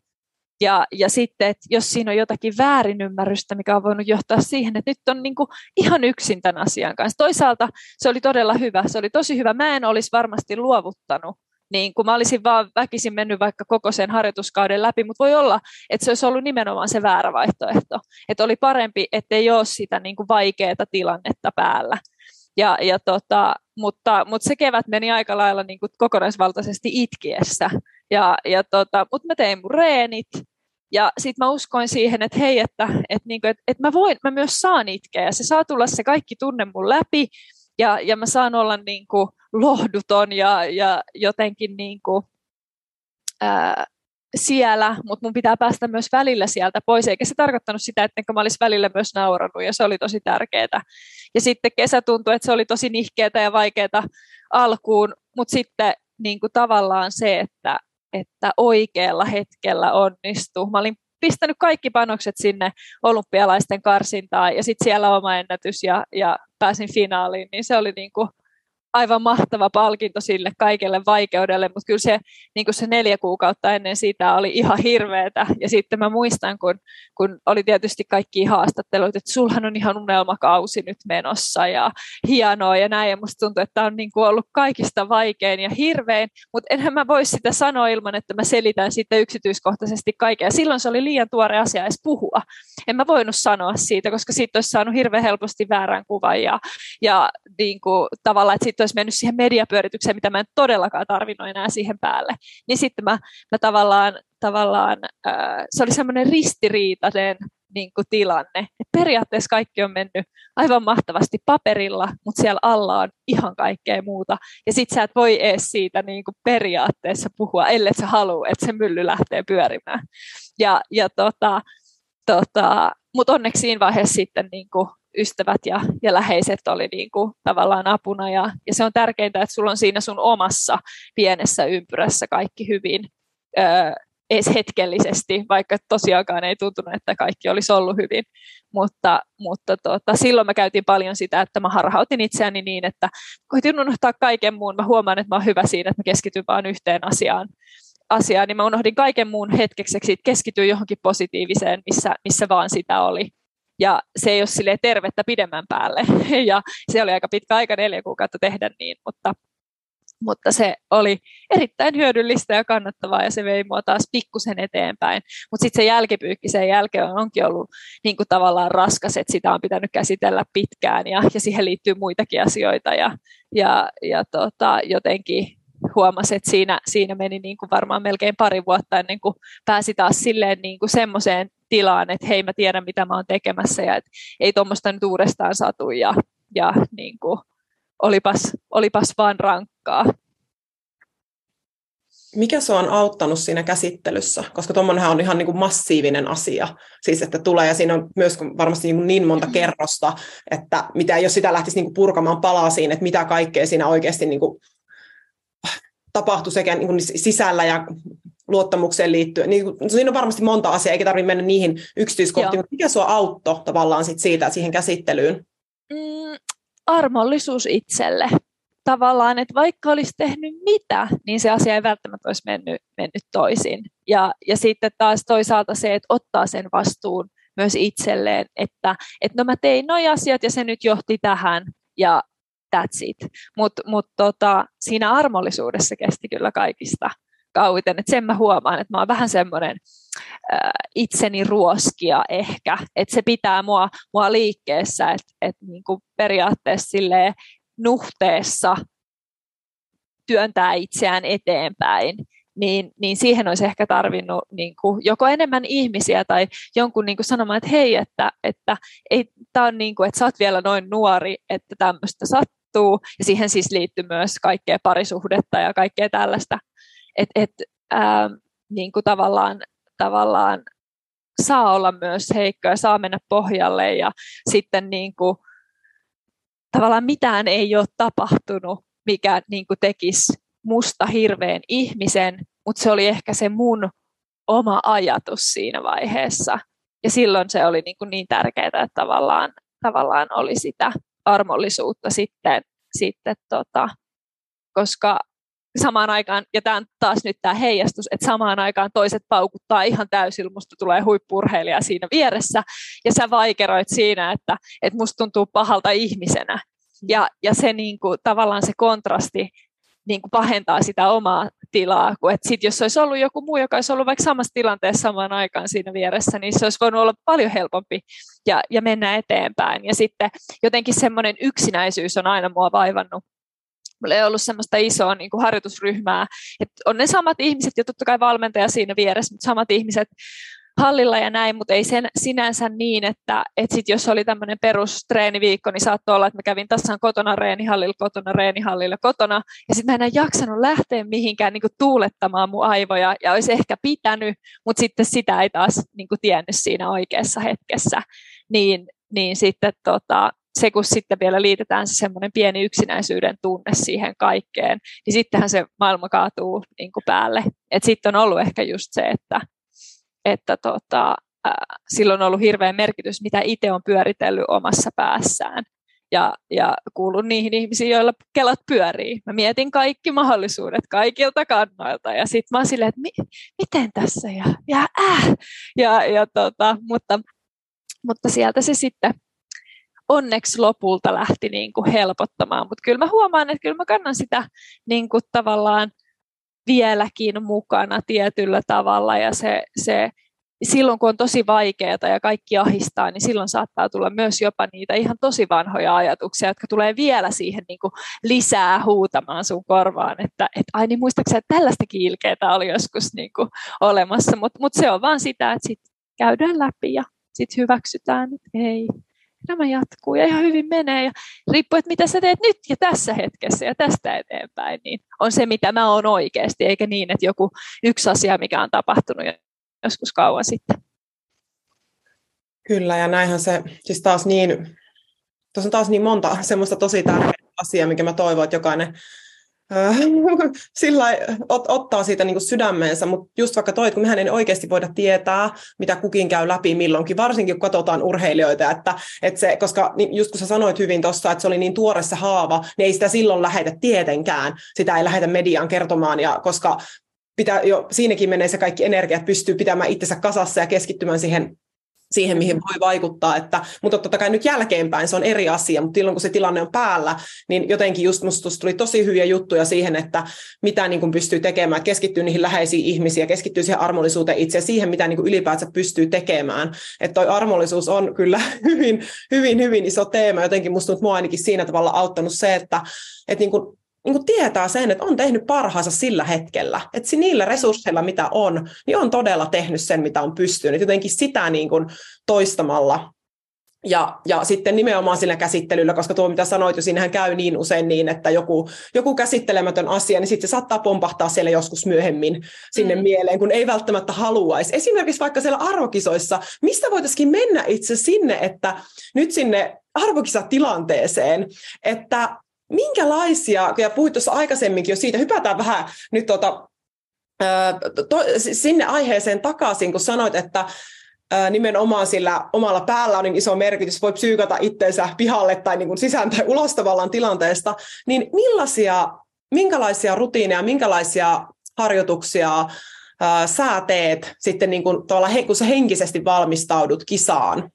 Ja, ja sitten, että jos siinä on jotakin väärinymmärrystä, mikä on voinut johtaa siihen, että nyt on niin kuin ihan yksin tämän asian kanssa. Toisaalta se oli todella hyvä, se oli tosi hyvä. Mä en olisi varmasti luovuttanut niin kun mä olisin vaan väkisin mennyt vaikka koko sen harjoituskauden läpi, mutta voi olla, että se olisi ollut nimenomaan se väärä vaihtoehto. Että oli parempi, ettei ole sitä niin kuin vaikeaa tilannetta päällä. Ja, ja tota, mutta, mutta se kevät meni aika lailla niin kuin kokonaisvaltaisesti itkiessä. Ja, ja tota, Mutta mä tein mun reenit ja sitten mä uskoin siihen, että hei, että, että, niinku, että, että mä, voin, mä myös saan itkeä ja se saa tulla se kaikki tunne mun läpi ja, ja mä saan olla niinku lohduton ja, ja jotenkin niinku, ää, siellä, mutta mun pitää päästä myös välillä sieltä pois, eikä se tarkoittanut sitä, että mä olisin välillä myös naurannut, ja se oli tosi tärkeää. Ja sitten kesä tuntui, että se oli tosi nihkeätä ja vaikeaa alkuun, mutta sitten niin kuin tavallaan se, että, että oikealla hetkellä onnistuu. Mä olin pistänyt kaikki panokset sinne olympialaisten karsintaan, ja sitten siellä oma ennätys, ja, ja pääsin finaaliin, niin se oli niin kuin aivan mahtava palkinto sille kaikelle vaikeudelle, mutta kyllä se, niin se neljä kuukautta ennen sitä oli ihan hirveetä. Ja sitten mä muistan, kun, kun oli tietysti kaikki haastattelut, että sulhan on ihan unelmakausi nyt menossa ja hienoa ja näin. Ja musta tuntuu, että tämä on niin kuin ollut kaikista vaikein ja hirvein, mutta enhän mä voi sitä sanoa ilman, että mä selitän sitten yksityiskohtaisesti kaikkea. Silloin se oli liian tuore asia edes puhua. En mä voinut sanoa siitä, koska siitä olisi saanut hirveän helposti väärän kuvan ja, ja niin kuin, tavallaan, että olisi mennyt siihen mediapyöritykseen, mitä mä en todellakaan tarvinnut enää siihen päälle. Niin sitten mä, mä tavallaan, tavallaan äh, se oli semmoinen ristiriitainen niin kuin tilanne. Et periaatteessa kaikki on mennyt aivan mahtavasti paperilla, mutta siellä alla on ihan kaikkea muuta. Ja sit sä et voi edes siitä niin kuin periaatteessa puhua, ellei sä halua, että se mylly lähtee pyörimään. Ja, ja tota, tota, mutta onneksi siinä vaiheessa sitten niin kuin ystävät ja, ja läheiset oli niin kuin tavallaan apuna. Ja, ja se on tärkeintä, että sulla on siinä sun omassa pienessä ympyrässä kaikki hyvin ö, edes hetkellisesti, vaikka tosiaankaan ei tuntunut, että kaikki olisi ollut hyvin. Mutta, mutta tota, silloin mä käytin paljon sitä, että mä harhautin itseäni niin, että koitin unohtaa kaiken muun. Mä huomaan, että mä oon hyvä siinä, että mä keskityn vain yhteen asiaan asiaan, niin mä unohdin kaiken muun hetkeksi, keskityin johonkin positiiviseen, missä, missä vaan sitä oli ja se ei ole sille tervettä pidemmän päälle. Ja se oli aika pitkä aika, neljä kuukautta tehdä niin, mutta, mutta se oli erittäin hyödyllistä ja kannattavaa ja se vei mua taas pikkusen eteenpäin. Mutta sitten se jälkipyykki sen jälkeen onkin ollut niin kuin tavallaan raskas, että sitä on pitänyt käsitellä pitkään ja, ja siihen liittyy muitakin asioita ja, ja, ja tota, jotenkin huomasi, että siinä, siinä meni niin kuin varmaan melkein pari vuotta ennen kuin pääsi taas silleen niin kuin semmoiseen tilaan, että hei mä tiedän mitä mä oon tekemässä ja että ei tuommoista nyt uudestaan satu ja, ja niin kuin, olipas, olipas vaan rankkaa. Mikä se on auttanut siinä käsittelyssä? Koska tuommoinenhan on ihan niin kuin massiivinen asia, siis että tulee, ja siinä on myös varmasti niin, niin monta kerrosta, että mitä jos sitä lähtisi niin kuin purkamaan palasiin, että mitä kaikkea siinä oikeasti niin kuin tapahtui sekä niin kuin sisällä ja luottamukseen liittyen. Niin, siinä on varmasti monta asiaa, eikä tarvitse mennä niihin yksityiskohtiin, mutta mikä sua auttoi tavallaan sit siitä siihen käsittelyyn? Mm, armollisuus itselle. Tavallaan, että vaikka olisi tehnyt mitä, niin se asia ei välttämättä olisi mennyt, mennyt toisin. Ja, ja sitten taas toisaalta se, että ottaa sen vastuun myös itselleen, että, että no mä tein nuo asiat ja se nyt johti tähän ja that's it. Mutta mut tota, siinä armollisuudessa kesti kyllä kaikista kauiten. Et sen mä huomaan, että mä oon vähän semmoinen äh, itseni ruoskia ehkä, että se pitää mua, mua liikkeessä, että et niinku periaatteessa silleen nuhteessa työntää itseään eteenpäin, niin, niin siihen olisi ehkä tarvinnut niin kuin, joko enemmän ihmisiä tai jonkun niin kuin sanomaan, että hei, että, että, ei, tää on niin kuin, että sä oot vielä noin nuori, että tämmöistä sattuu, ja siihen siis liittyy myös kaikkea parisuhdetta ja kaikkea tällaista, että et, ää, niin kuin tavallaan, tavallaan saa olla myös heikko ja saa mennä pohjalle ja sitten niin kuin, tavallaan mitään ei ole tapahtunut, mikä niin kuin tekisi musta hirveän ihmisen, mutta se oli ehkä se mun oma ajatus siinä vaiheessa. Ja silloin se oli niin, kuin niin tärkeää, että tavallaan, tavallaan oli sitä armollisuutta sitten, sitten tota, koska samaan aikaan, ja tämä on taas nyt tämä heijastus, että samaan aikaan toiset paukuttaa ihan täysin, musta tulee huippurheilija siinä vieressä, ja sä vaikeroit siinä, että, että musta tuntuu pahalta ihmisenä. Ja, ja se niin kuin, tavallaan se kontrasti niin kuin pahentaa sitä omaa tilaa, kun että sit, jos olisi ollut joku muu, joka olisi ollut vaikka samassa tilanteessa samaan aikaan siinä vieressä, niin se olisi voinut olla paljon helpompi ja, ja mennä eteenpäin. Ja sitten jotenkin semmoinen yksinäisyys on aina mua vaivannut Mulla ei ollut semmoista isoa niin kuin harjoitusryhmää. Et on ne samat ihmiset ja totta kai valmentaja siinä vieressä, mutta samat ihmiset hallilla ja näin, mutta ei sen sinänsä niin, että, että sit jos oli tämmöinen perustreeniviikko, niin saattoi olla, että mä kävin tasan kotona reenihallilla, kotona reenihallilla, kotona, ja sitten mä enää jaksanut lähteä mihinkään niin kuin tuulettamaan mun aivoja, ja olisi ehkä pitänyt, mutta sitten sitä ei taas niin kuin tiennyt siinä oikeassa hetkessä, niin, niin sitten tota, se, kun sitten vielä liitetään se semmoinen pieni yksinäisyyden tunne siihen kaikkeen, niin sittenhän se maailma kaatuu niin kuin päälle. Sitten on ollut ehkä just se, että, että tota, ää, silloin on ollut hirveä merkitys, mitä itse on pyöritellyt omassa päässään. Ja, ja kuulun niihin ihmisiin, joilla kelat pyörii. Mä mietin kaikki mahdollisuudet kaikilta kannoilta. Ja sitten mä oon silleen, että mi, miten tässä ja, ja äh. Ja, ja tota, mutta, mutta sieltä se sitten onneksi lopulta lähti niin kuin helpottamaan. Mutta kyllä mä huomaan, että kyllä mä kannan sitä niin kuin tavallaan vieläkin mukana tietyllä tavalla. Ja se, se silloin kun on tosi vaikeaa ja kaikki ahistaa, niin silloin saattaa tulla myös jopa niitä ihan tosi vanhoja ajatuksia, jotka tulee vielä siihen niin kuin lisää huutamaan sun korvaan, että et, ai niin muistaakseni, että tällaistakin ilkeää oli joskus niin kuin olemassa, mutta mut se on vaan sitä, että sitten käydään läpi ja sitten hyväksytään, että ei, elämä jatkuu ja ihan hyvin menee. Ja riippuu, että mitä sä teet nyt ja tässä hetkessä ja tästä eteenpäin, niin on se, mitä mä oon oikeasti, eikä niin, että joku yksi asia, mikä on tapahtunut joskus kauan sitten. Kyllä, ja näinhän se, siis taas niin, tuossa on taas niin monta semmoista tosi tärkeää asiaa, mikä mä toivon, että jokainen sillä ot, ottaa siitä niin sydämeensä, mutta just vaikka toi, että kun mehän ei oikeasti voida tietää, mitä kukin käy läpi milloinkin, varsinkin kun katsotaan urheilijoita, että, että se, koska niin just kun sä sanoit hyvin tuossa, että se oli niin tuore se haava, niin ei sitä silloin lähetä tietenkään, sitä ei lähetä mediaan kertomaan, ja koska pitää jo, siinäkin menee se kaikki energiat, pystyy pitämään itsensä kasassa ja keskittymään siihen siihen, mihin voi vaikuttaa. Että, mutta totta kai nyt jälkeenpäin se on eri asia, mutta silloin kun se tilanne on päällä, niin jotenkin just musta tuli tosi hyviä juttuja siihen, että mitä niin kuin pystyy tekemään, keskittyy niihin läheisiin ihmisiin ja keskittyy siihen armollisuuteen itse ja siihen, mitä niin kuin ylipäätään pystyy tekemään. Että toi armollisuus on kyllä hyvin, hyvin, hyvin iso teema. Jotenkin musta mua ainakin siinä tavalla auttanut se, että, että niin kuin niin kuin tietää sen, että on tehnyt parhaansa sillä hetkellä. Että niillä resursseilla, mitä on, niin on todella tehnyt sen, mitä on pystynyt. Jotenkin sitä niin kuin toistamalla ja, ja sitten nimenomaan sillä käsittelyllä, koska tuo mitä sanoit jo, siinähän käy niin usein niin, että joku, joku käsittelemätön asia, niin sitten se saattaa pompahtaa siellä joskus myöhemmin sinne mm. mieleen, kun ei välttämättä haluaisi. Esimerkiksi vaikka siellä arvokisoissa, mistä voitaisiin mennä itse sinne, että nyt sinne arvokisatilanteeseen, että minkälaisia, ja puhuit tuossa aikaisemminkin jo siitä, hypätään vähän nyt tuota, to, sinne aiheeseen takaisin, kun sanoit, että nimenomaan sillä omalla päällä on niin iso merkitys, voi psyykata itseensä pihalle tai niin kuin sisään tai ulos tavallaan tilanteesta, niin millaisia, minkälaisia rutiineja, minkälaisia harjoituksia ää, sä teet sitten, niin kuin, kun sä henkisesti valmistaudut kisaan?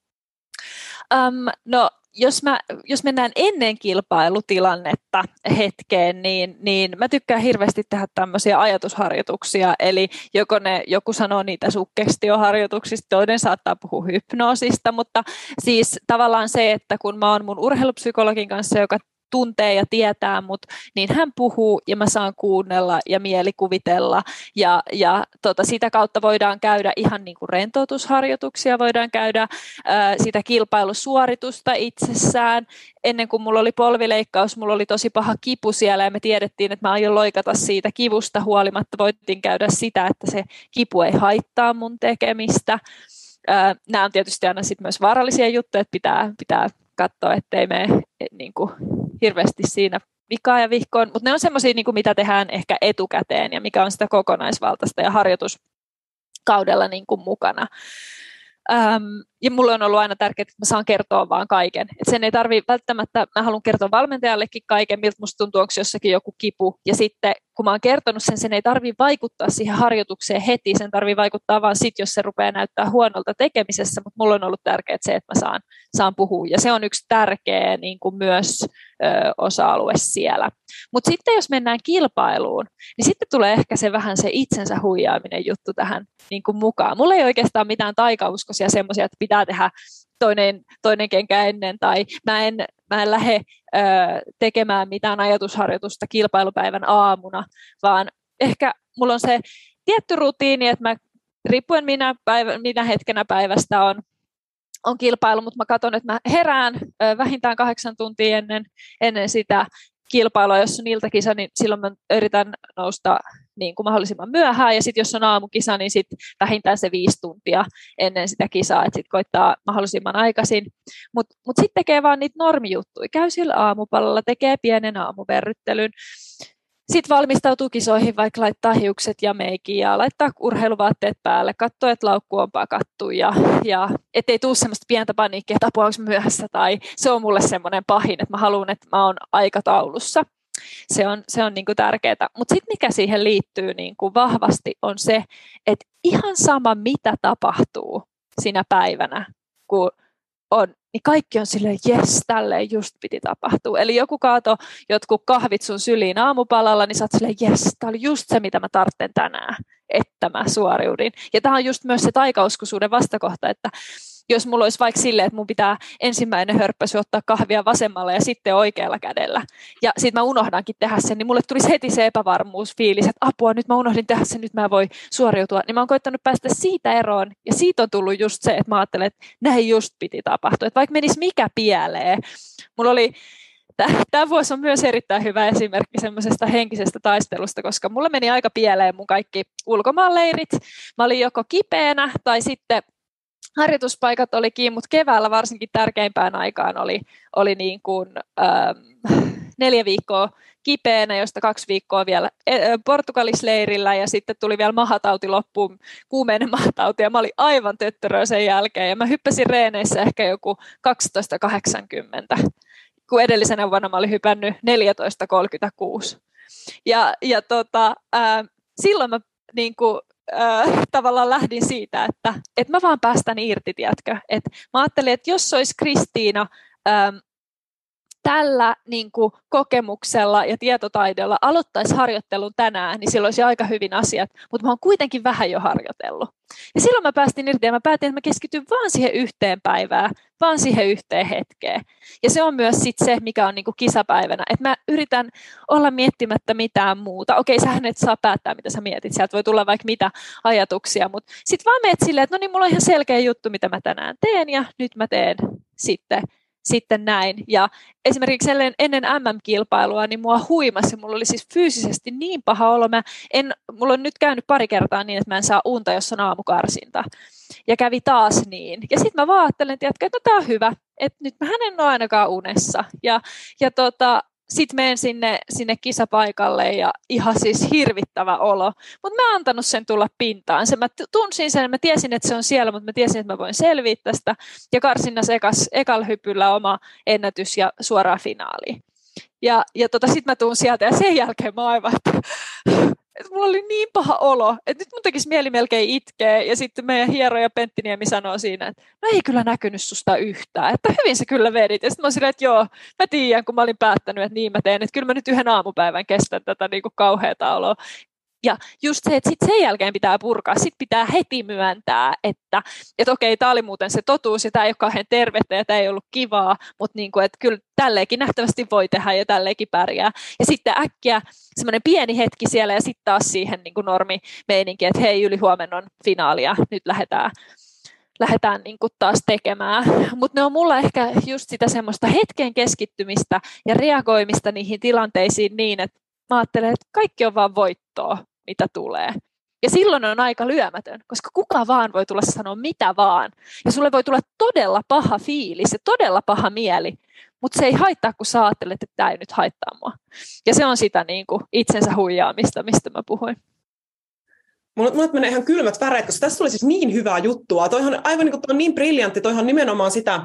Um, no jos, mä, jos mennään ennen kilpailutilannetta hetkeen, niin, niin mä tykkään hirveästi tehdä tämmöisiä ajatusharjoituksia, eli joko ne, joku sanoo niitä sukkestioharjoituksista, toinen saattaa puhua hypnoosista, mutta siis tavallaan se, että kun mä oon mun urheilupsykologin kanssa, joka tuntee ja tietää mut, niin hän puhuu ja mä saan kuunnella ja mielikuvitella ja, ja tota, sitä kautta voidaan käydä ihan niin kuin rentoutusharjoituksia, voidaan käydä ää, sitä kilpailusuoritusta itsessään. Ennen kuin mulla oli polvileikkaus, mulla oli tosi paha kipu siellä ja me tiedettiin, että mä aion loikata siitä kivusta huolimatta. Voitiin käydä sitä, että se kipu ei haittaa mun tekemistä. Nämä on tietysti aina sit myös vaarallisia juttuja, että pitää, pitää katsoa, ettei me niin kuin, hirveästi siinä vikaa ja vihkoon, mutta ne on semmoisia, niin mitä tehdään ehkä etukäteen ja mikä on sitä kokonaisvaltaista ja harjoituskaudella niin kuin mukana. Ähm, ja mulle on ollut aina tärkeää, että mä saan kertoa vaan kaiken. Et sen ei tarvi välttämättä, mä haluan kertoa valmentajallekin kaiken, miltä musta tuntuu, onko jossakin joku kipu. Ja sitten kun mä oon kertonut sen, sen ei tarvi vaikuttaa siihen harjoitukseen heti, sen tarvii vaikuttaa vaan sit, jos se rupeaa näyttää huonolta tekemisessä, mutta mulla on ollut tärkeää se, että mä saan, saan puhua. Ja se on yksi tärkeä niin kuin myös ö, osa-alue siellä. Mutta sitten jos mennään kilpailuun, niin sitten tulee ehkä se vähän se itsensä huijaaminen juttu tähän niin kuin mukaan. Mulla ei oikeastaan mitään taikauskoisia semmoisia, että pitää tehdä toinen, toinen kenkä ennen, tai mä en, mä en lähde ö, tekemään mitään ajatusharjoitusta kilpailupäivän aamuna, vaan ehkä mulla on se tietty rutiini, että mä riippuen minä, päivä, minä hetkenä päivästä on, on kilpailu, mutta mä katson, että mä herään ö, vähintään kahdeksan tuntia ennen, ennen sitä kilpailua, jos on iltakisa, niin silloin mä yritän nousta niin kuin mahdollisimman myöhään, ja sitten jos on aamukisa, niin sit vähintään se viisi tuntia ennen sitä kisaa, että sitten koittaa mahdollisimman aikaisin. Mutta mut, mut sitten tekee vaan niitä normijuttuja, käy siellä aamupalalla, tekee pienen aamuverryttelyn, sitten valmistautuu kisoihin, vaikka laittaa hiukset ja meikin ja laittaa urheiluvaatteet päälle, katsoo, että laukku on pakattu ja, ja ettei tule semmoista pientä paniikkia, että apua myöhässä tai se on mulle semmoinen pahin, että mä haluan, että mä oon aikataulussa. Se on, se on niin tärkeää. Mutta sitten mikä siihen liittyy niin kuin vahvasti on se, että ihan sama mitä tapahtuu sinä päivänä, kun on, niin kaikki on silleen, jes, tälleen just piti tapahtua. Eli joku kaato jotkut kahvit sun syliin aamupalalla, niin sä oot silleen, jes, tää oli just se, mitä mä tartten tänään, että mä suoriudin. Ja tämä on just myös se taikauskoisuuden vastakohta, että jos mulla olisi vaikka silleen, että mun pitää ensimmäinen hörppäsy ottaa kahvia vasemmalla ja sitten oikealla kädellä, ja sitten mä unohdankin tehdä sen, niin mulle tulisi heti se epävarmuusfiilis, että apua, nyt mä unohdin tehdä sen, nyt mä voi suoriutua. Niin mä oon koittanut päästä siitä eroon, ja siitä on tullut just se, että mä ajattelen, että näin just piti tapahtua. Että vaikka menisi mikä pieleen, mulla oli tämä vuosi on myös erittäin hyvä esimerkki semmoisesta henkisestä taistelusta, koska mulla meni aika pieleen mun kaikki ulkomaanleirit. Mä olin joko kipeänä tai sitten harjoituspaikat oli kiinni, mutta keväällä varsinkin tärkeimpään aikaan oli, oli niin kuin, ähm, neljä viikkoa kipeänä, josta kaksi viikkoa vielä e, Portugalisleirillä ja sitten tuli vielä mahatauti loppuun, kuumeinen mahatauti ja mä olin aivan töttörö sen jälkeen ja mä hyppäsin reeneissä ehkä joku 12.80, kun edellisenä vuonna mä olin hypännyt 14.36. Ja, ja tota, ää, silloin mä niin kuin, tavallaan lähdin siitä, että, että mä vaan päästän irti, tiedätkö. Et mä ajattelin, että jos olisi Kristiina tällä niin kuin, kokemuksella ja tietotaidolla aloittaisi harjoittelun tänään, niin silloin olisi aika hyvin asiat, mutta mä oon kuitenkin vähän jo harjoitellut. Ja silloin mä päästin irti ja mä päätin, että mä keskityn vaan siihen yhteen päivään, vaan siihen yhteen hetkeen. Ja se on myös sit se, mikä on niin kuin kisapäivänä, että mä yritän olla miettimättä mitään muuta. Okei, sähän et saa päättää, mitä sä mietit, sieltä voi tulla vaikka mitä ajatuksia, mutta sitten vaan meet silleen, että no niin, mulla on ihan selkeä juttu, mitä mä tänään teen ja nyt mä teen sitten sitten näin. Ja esimerkiksi ennen MM-kilpailua, niin mua huimasi, mulla oli siis fyysisesti niin paha olo. Mä en, mulla on nyt käynyt pari kertaa niin, että mä en saa unta, jos on aamukarsinta. Ja kävi taas niin. Ja sitten mä vaan ajattelin, että no tämä on hyvä, että nyt mä en ole ainakaan unessa. Ja, ja tota, sitten menen sinne, sinne kisapaikalle ja ihan siis hirvittävä olo. Mutta mä en antanut sen tulla pintaan. Se, mä tunsin sen, mä tiesin, että se on siellä, mutta mä tiesin, että mä voin selviä tästä. Ja karsinnassa ekas, ekal hypyllä oma ennätys ja suoraan finaaliin. Ja, ja tota, sitten mä tuun sieltä ja sen jälkeen mä aivan, että että mulla oli niin paha olo, että nyt mun tekisi mieli melkein itkeä. Ja sitten meidän hieroja Penttiniemi sanoo siinä, että no ei kyllä näkynyt susta yhtään, että hyvin sä kyllä vedit. Ja sitten mä silleen, että joo, mä tiedän, kun mä olin päättänyt, että niin mä teen, että kyllä mä nyt yhden aamupäivän kestän tätä niin kuin kauheata oloa. Ja just se, että sit sen jälkeen pitää purkaa, sitten pitää heti myöntää, että, että okei, tämä oli muuten se totuus ja tämä ei ole kauhean tervettä ja tämä ei ollut kivaa, mutta niin kuin, että kyllä tälleenkin nähtävästi voi tehdä ja tälleenkin pärjää. Ja sitten äkkiä semmoinen pieni hetki siellä ja sitten taas siihen niin kuin normimeininki, että hei, yli huomenna on finaalia, nyt lähdetään lähdetään niin kuin taas tekemään. Mutta ne on mulla ehkä just sitä semmoista hetken keskittymistä ja reagoimista niihin tilanteisiin niin, että mä ajattelen, että kaikki on vaan voittoa, mitä tulee. Ja silloin on aika lyömätön, koska kuka vaan voi tulla sanoa mitä vaan. Ja sulle voi tulla todella paha fiilis ja todella paha mieli, mutta se ei haittaa, kun sä ajattelet, että tämä ei nyt haittaa mua. Ja se on sitä niin kuin itsensä huijaamista, mistä mä puhuin. Mulla, mulla menee ihan kylmät väreet, koska tässä tuli siis niin hyvää juttua. Toihan aivan niin kuin, on niin briljantti, toihan nimenomaan sitä,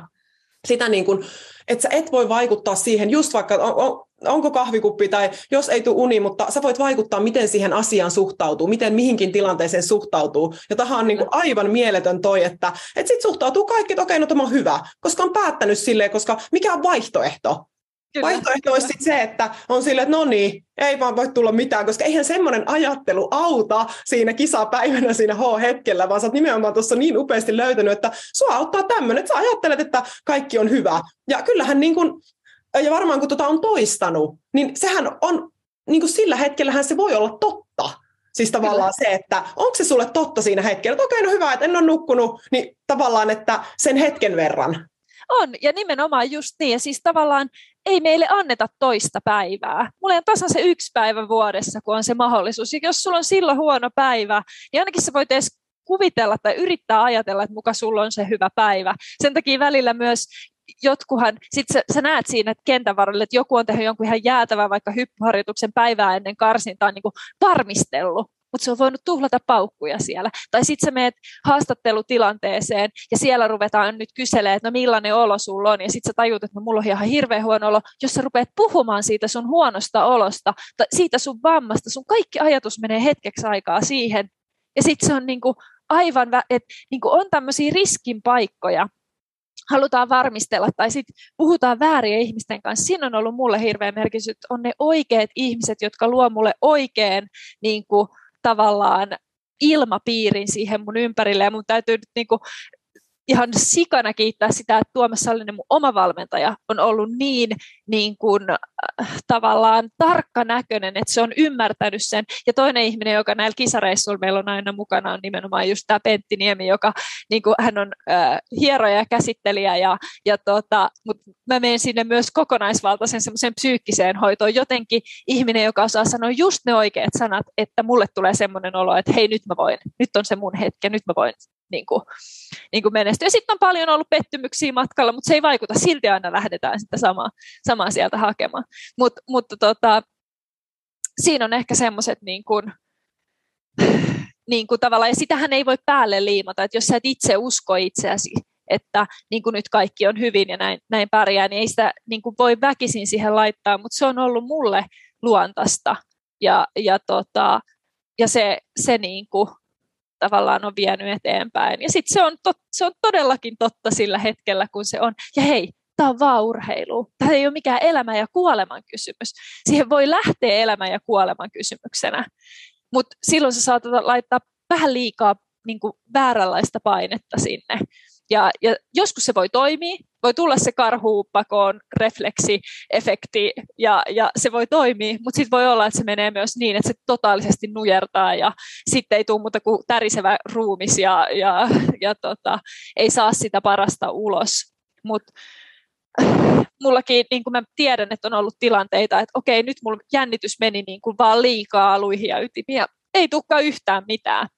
sitä niin kuin, että sä et voi vaikuttaa siihen, just vaikka on, on, onko kahvikuppi tai jos ei tule uni, mutta sä voit vaikuttaa, miten siihen asiaan suhtautuu, miten mihinkin tilanteeseen suhtautuu. Ja tähän on niin kuin aivan mieletön toi, että, että sit suhtautuu kaikki, että okei, no tämä on hyvä, koska on päättänyt silleen, koska mikä on vaihtoehto? Kyllä. Vaihtoehto olisi sit se, että on silleen, että no niin, ei vaan voi tulla mitään, koska eihän semmoinen ajattelu auta siinä kisapäivänä siinä H-hetkellä, vaan sä oot nimenomaan tuossa niin upeasti löytänyt, että sua auttaa tämmöinen, että sä ajattelet, että kaikki on hyvä. Ja kyllähän niin kun, ja varmaan kun tota on toistanut, niin sehän on, niin kuin sillä hetkellähän se voi olla totta. Siis tavallaan Kyllä. se, että onko se sulle totta siinä hetkellä, että okei, okay, no hyvä, että en ole nukkunut, niin tavallaan, että sen hetken verran. On, ja nimenomaan just niin. Ja siis tavallaan ei meille anneta toista päivää. Mulla on tasan se yksi päivä vuodessa, kun on se mahdollisuus. Ja jos sulla on silloin huono päivä, niin ainakin sä voit edes kuvitella tai yrittää ajatella, että muka sulla on se hyvä päivä. Sen takia välillä myös jotkuhan, sit sä, sä näet siinä kentän varrella, että joku on tehnyt jonkun ihan jäätävän vaikka hyppyharjoituksen päivää ennen karsintaa niin kuin varmistellut, mutta se on voinut tuhlata paukkuja siellä. Tai sitten sä meet haastattelutilanteeseen ja siellä ruvetaan nyt kyselemään, että no millainen olo sulla on, ja sitten sä tajut, että no mulla on ihan hirveän huono olo. Jos sä rupeat puhumaan siitä sun huonosta olosta, tai siitä sun vammasta, sun kaikki ajatus menee hetkeksi aikaa siihen, ja sitten se on niinku aivan, että niinku on tämmöisiä riskin paikkoja, halutaan varmistella tai sitten puhutaan vääriä ihmisten kanssa. Siinä on ollut mulle hirveä merkitys, että on ne oikeat ihmiset, jotka luo mulle oikein niin kuin, tavallaan ilmapiirin siihen mun ympärille ja mun täytyy nyt niin kuin ihan sikana kiittää sitä, että Tuomas Sallinen, mun oma valmentaja, on ollut niin, niin kuin, äh, tavallaan näköinen, että se on ymmärtänyt sen. Ja toinen ihminen, joka näillä kisareissuilla meillä on aina mukana, on nimenomaan just tämä Pentti Niemi, joka niin kuin, hän on äh, hieroja ja käsittelijä, ja, ja tota, mutta mä menen sinne myös kokonaisvaltaisen semmoiseen psyykkiseen hoitoon. Jotenkin ihminen, joka osaa sanoa just ne oikeat sanat, että mulle tulee semmoinen olo, että hei nyt mä voin, nyt on se mun hetki, nyt mä voin niin kuin, niin kuin menestyä. Sitten on paljon ollut pettymyksiä matkalla, mutta se ei vaikuta. Silti aina lähdetään sitä samaa, samaa sieltä hakemaan. Mut, mutta tota, siinä on ehkä semmoiset niin kuin, niin kuin tavallaan, ja sitähän ei voi päälle liimata, että jos sä et itse usko itseäsi, että niin kuin nyt kaikki on hyvin ja näin, näin pärjää, niin ei sitä niin kuin voi väkisin siihen laittaa, mutta se on ollut mulle luontaista ja, ja, tota, ja se, se niin kuin, tavallaan on vienyt eteenpäin. Ja sitten se, on se on todellakin totta sillä hetkellä, kun se on. Ja hei, tämä on vaan urheilu. Tämä ei ole mikään elämän ja kuoleman kysymys. Siihen voi lähteä elämän ja kuoleman kysymyksenä. Mutta silloin sä saatat laittaa vähän liikaa niin kuin vääränlaista painetta sinne. Ja, ja joskus se voi toimia, voi tulla se karhuupakoon refleksiefekti ja, ja se voi toimia, mutta sitten voi olla, että se menee myös niin, että se totaalisesti nujertaa ja sitten ei tule muuta kuin tärisevä ruumis ja, ja, ja tota, ei saa sitä parasta ulos. Mutta mullakin, niin kuin mä tiedän, että on ollut tilanteita, että okei, nyt mulla jännitys meni niin kuin vaan liikaa aluihin ja ytimiä, ei tulekaan yhtään mitään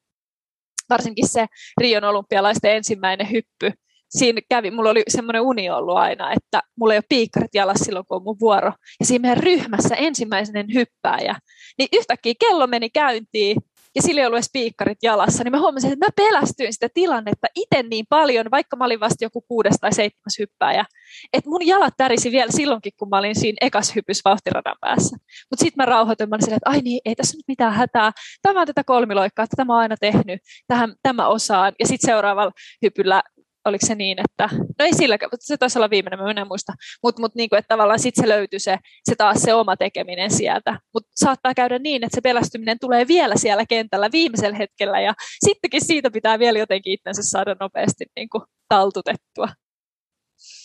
varsinkin se Rion olympialaisten ensimmäinen hyppy, siinä kävi, mulla oli semmoinen uni ollut aina, että mulla ei ole piikkarit jalassa silloin, kun on mun vuoro. Ja siinä meidän ryhmässä ensimmäisen hyppääjä, niin yhtäkkiä kello meni käyntiin, ja sillä ei ollut edes piikkarit jalassa, niin mä huomasin, että mä pelästyin sitä tilannetta itse niin paljon, vaikka mä olin vasta joku kuudes tai seitsemäs hyppääjä, että mun jalat tärisi vielä silloinkin, kun mä olin siinä ekas hypys vauhtiradan päässä. Mutta sitten mä rauhoituin, mä olin silleen, että ai niin, ei tässä nyt mitään hätää, tämä on tätä kolmiloikkaa, tätä mä oon aina tehnyt, tähän, tämä osaan, ja sitten seuraavalla hypyllä oliko se niin, että, no ei sillä, se taisi olla viimeinen, mä en muista, mutta mut niin että tavallaan sitten se löytyi se, se taas se oma tekeminen sieltä, mutta saattaa käydä niin, että se pelästyminen tulee vielä siellä kentällä viimeisellä hetkellä ja sittenkin siitä pitää vielä jotenkin itsensä saada nopeasti niin kuin taltutettua.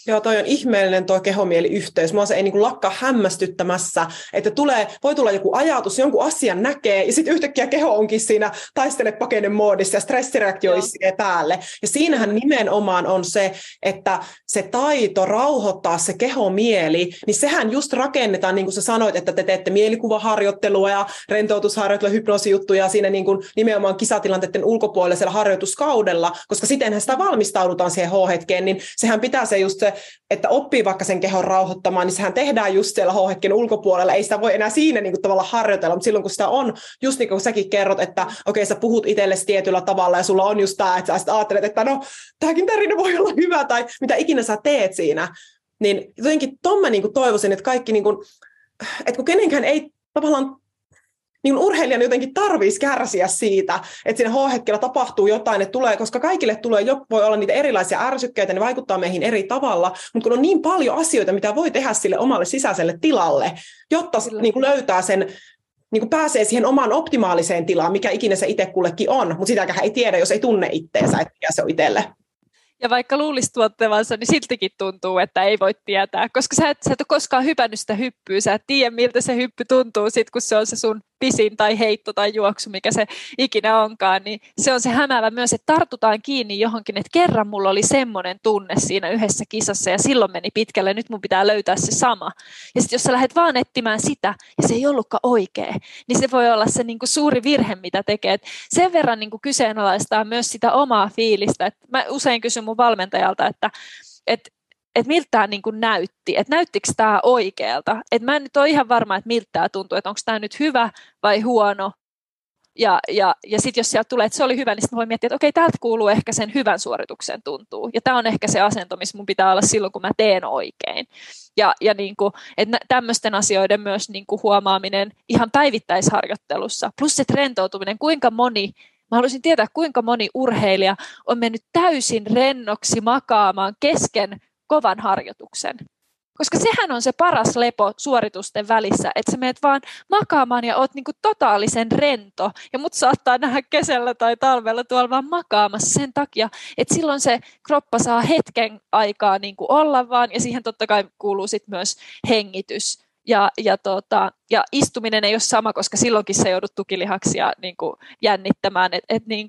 Joo, toi on ihmeellinen tuo kehomieliyhteys. Mua se ei niin lakkaa hämmästyttämässä, että tulee, voi tulla joku ajatus, jonkun asian näkee, ja sitten yhtäkkiä keho onkin siinä taistele pakenen moodissa ja stressireaktio iskee päälle. Ja siinähän nimenomaan on se, että se taito rauhoittaa se kehomieli, niin sehän just rakennetaan, niin kuin sä sanoit, että te teette mielikuvaharjoittelua ja rentoutusharjoittelua, hypnoosijuttuja siinä niin kuin nimenomaan kisatilanteiden ulkopuolisella harjoituskaudella, koska sitenhän sitä valmistaudutaan siihen H-hetkeen, niin sehän pitää se just se että oppii vaikka sen kehon rauhoittamaan, niin sehän tehdään just siellä H-hetken ulkopuolella. Ei sitä voi enää siinä niin kuin, tavalla harjoitella, mutta silloin kun sitä on, just niin kuin säkin kerrot, että okei, okay, sä puhut itsellesi tietyllä tavalla ja sulla on just tämä, että sä ajattelet, että no, tämäkin tarina voi olla hyvä tai mitä ikinä sä teet siinä. Niin jotenkin ton mä niin kuin toivoisin, että kaikki, niin kuin, että kun kenenkään ei tavallaan niin urheilijan jotenkin tarvitsisi kärsiä siitä, että siinä H-hetkellä tapahtuu jotain, että tulee, koska kaikille tulee, jo, voi olla niitä erilaisia ärsykkeitä, ne vaikuttaa meihin eri tavalla, mutta kun on niin paljon asioita, mitä voi tehdä sille omalle sisäiselle tilalle, jotta niin kuin löytää sen niin kuin pääsee siihen omaan optimaaliseen tilaan, mikä ikinä se itse kullekin on, mutta sitäkään ei tiedä, jos ei tunne itteensä, että mikä se on itselle. Ja vaikka luulisi tuottavansa, niin siltikin tuntuu, että ei voi tietää, koska sä et, sä et ole koskaan hypännyt sitä hyppyä, sä et tiedä miltä se hyppy tuntuu sit, kun se on se sun pisin tai heitto tai juoksu, mikä se ikinä onkaan, niin se on se hämäävä myös, että tartutaan kiinni johonkin, että kerran mulla oli semmoinen tunne siinä yhdessä kisassa ja silloin meni pitkälle, nyt mun pitää löytää se sama. Ja sitten jos sä lähdet vaan etsimään sitä ja se ei ollutkaan oikea, niin se voi olla se niinku suuri virhe, mitä tekee. Et sen verran niinku kyseenalaistaa myös sitä omaa fiilistä. Et mä usein kysyn mun valmentajalta, että et että miltä tämä niin näytti, että näyttikö tämä oikealta. Että mä en nyt ole ihan varma, että miltä tämä tuntuu, että onko tämä nyt hyvä vai huono. Ja, ja, ja sitten jos sieltä tulee, että se oli hyvä, niin sitten voi miettiä, että okei, täältä kuuluu ehkä sen hyvän suorituksen tuntuu. Ja tämä on ehkä se asento, missä mun pitää olla silloin, kun mä teen oikein. Ja, ja niin kuin, että tämmöisten asioiden myös niin kuin huomaaminen ihan päivittäisharjoittelussa. Plus se rentoutuminen, kuinka moni Mä haluaisin tietää, kuinka moni urheilija on mennyt täysin rennoksi makaamaan kesken kovan harjoituksen. Koska sehän on se paras lepo suoritusten välissä, että sä meet vaan makaamaan ja oot niinku totaalisen rento. Ja mut saattaa nähdä kesällä tai talvella tuolla vaan makaamassa sen takia, että silloin se kroppa saa hetken aikaa niinku olla vaan, ja siihen totta kai kuuluu sit myös hengitys. Ja, ja, tota, ja istuminen ei ole sama, koska silloinkin se joudut tukilihaksia niin jännittämään. Et, et niin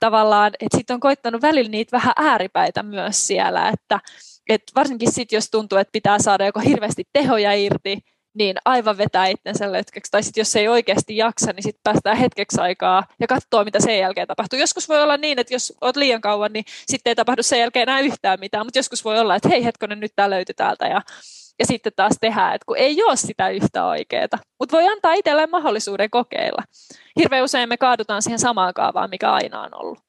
tavallaan, et sit on koittanut välillä niitä vähän ääripäitä myös siellä, että et varsinkin sitten, jos tuntuu, että pitää saada joko hirveästi tehoja irti, niin aivan vetää itsensä lötköksi. Tai sitten jos ei oikeasti jaksa, niin sitten päästään hetkeksi aikaa ja katsoo, mitä sen jälkeen tapahtuu. Joskus voi olla niin, että jos olet liian kauan, niin sitten ei tapahdu sen jälkeen enää yhtään mitään. Mutta joskus voi olla, että hei hetkonen, nyt tämä löytyi täältä. Ja, ja sitten taas tehdään, että kun ei ole sitä yhtä oikeaa. Mutta voi antaa itselleen mahdollisuuden kokeilla. Hirveän usein me kaadutaan siihen samaan kaavaan, mikä aina on ollut.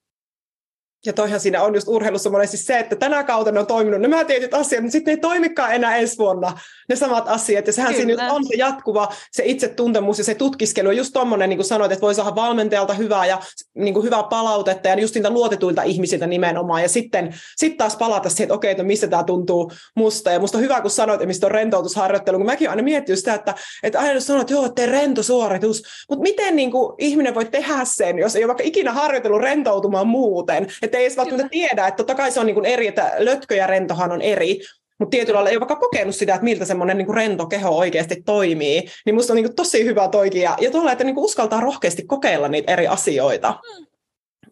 Ja toihan siinä on just urheilussa monesti se, että tänä kautena on toiminut nämä tietyt asiat, mutta sitten ei toimikaan enää ensi vuonna ne samat asiat. Ja sehän Kyllä. siinä on se jatkuva, se itsetuntemus ja se tutkiskelu. Ja just tuommoinen, niin kuin sanoit, että voi saada valmentajalta hyvää ja niin kuin hyvää palautetta ja just niitä luotetuilta ihmisiltä nimenomaan. Ja sitten sit taas palata siihen, että okei, että missä tämä tuntuu musta. Ja musta on hyvä, kun sanoit, että mistä on rentoutusharjoittelu, kun mäkin aina miettinyt sitä, että, että aina sanoit, että joo, tee rentosuoritus. Mutta miten niin kuin, ihminen voi tehdä sen, jos ei ole vaikka ikinä harjoitellut rentoutumaan muuten? Että ei edes välttämättä tiedä, että totta kai se on niin kuin eri, että lötkö ja rentohan on eri, mutta tietyllä lailla ei ole vaikka kokenut sitä, että miltä semmoinen niin rento keho oikeasti toimii, niin musta on niin kuin tosi hyvä toikin. Ja, ja tuolla, että niin kuin uskaltaa rohkeasti kokeilla niitä eri asioita.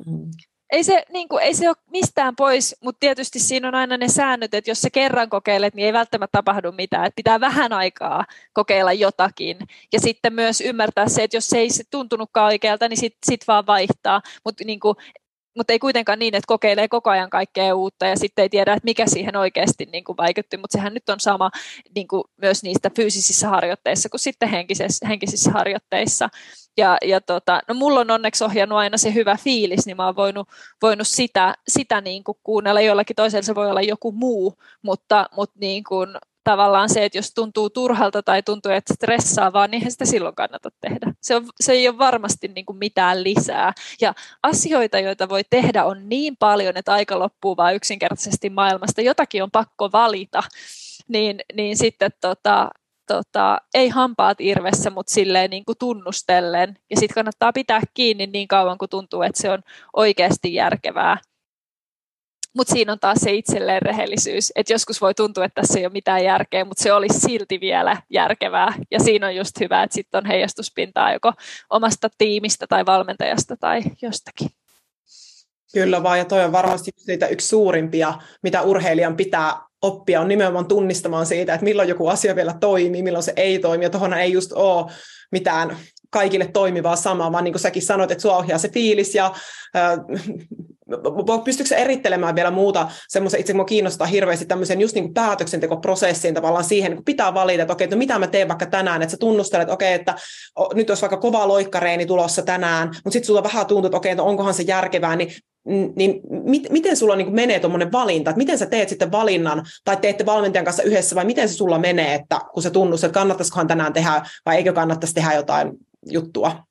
Mm. Ei se, niin kuin, ei se ole mistään pois, mutta tietysti siinä on aina ne säännöt, että jos sä kerran kokeilet, niin ei välttämättä tapahdu mitään. Että pitää vähän aikaa kokeilla jotakin. Ja sitten myös ymmärtää se, että jos se ei se tuntunutkaan oikealta, niin sitten sit vaan vaihtaa. Mutta niin kuin, mutta ei kuitenkaan niin, että kokeilee koko ajan kaikkea uutta ja sitten ei tiedä, että mikä siihen oikeasti niin kuin vaikutti, mutta sehän nyt on sama niin kuin myös niistä fyysisissä harjoitteissa kuin sitten henkisissä, henkisissä harjoitteissa. Ja, ja tota, no mulla on onneksi ohjannut aina se hyvä fiilis, niin mä oon voinut, voinut sitä, sitä niin kuin kuunnella. Jollakin toisella se voi olla joku muu, mutta, mutta niin kuin tavallaan se, että jos tuntuu turhalta tai tuntuu, että stressaa, vaan niin sitä silloin kannata tehdä. Se, on, se ei ole varmasti niin kuin mitään lisää. Ja asioita, joita voi tehdä, on niin paljon, että aika loppuu vain yksinkertaisesti maailmasta. Jotakin on pakko valita. Niin, niin sitten tota, tota, ei hampaat irvessä, mutta silleen niin kuin tunnustellen. Ja sitten kannattaa pitää kiinni niin kauan, kun tuntuu, että se on oikeasti järkevää. Mutta siinä on taas se itselleen rehellisyys, että joskus voi tuntua, että tässä ei ole mitään järkeä, mutta se olisi silti vielä järkevää. Ja siinä on just hyvä, että sitten on heijastuspintaa joko omasta tiimistä tai valmentajasta tai jostakin. Kyllä vaan, ja toi on varmasti niitä yksi suurimpia, mitä urheilijan pitää oppia, on nimenomaan tunnistamaan siitä, että milloin joku asia vielä toimii, milloin se ei toimi, ja tuohon ei just ole mitään kaikille toimivaa samaa, vaan niin kuin säkin sanoit, että sua ohjaa se fiilis ja pystyykö erittelemään vielä muuta semmoisen, itse kiinnostaa hirveästi tämmöisen just niin päätöksentekoprosessiin tavallaan siihen, kun pitää valita, että okei, että no mitä mä teen vaikka tänään, että sä tunnustelet, että okei, että nyt olisi vaikka kova loikkareeni tulossa tänään, mutta sitten sulla vähän tuntuu, että okei, että onkohan se järkevää, niin niin mit, miten sulla niin menee tuommoinen valinta, että miten sä teet sitten valinnan, tai teette valmentajan kanssa yhdessä, vai miten se sulla menee, että kun se tunnustat, että kannattaisikohan tänään tehdä, vai eikö kannattaisi tehdä jotain juttua?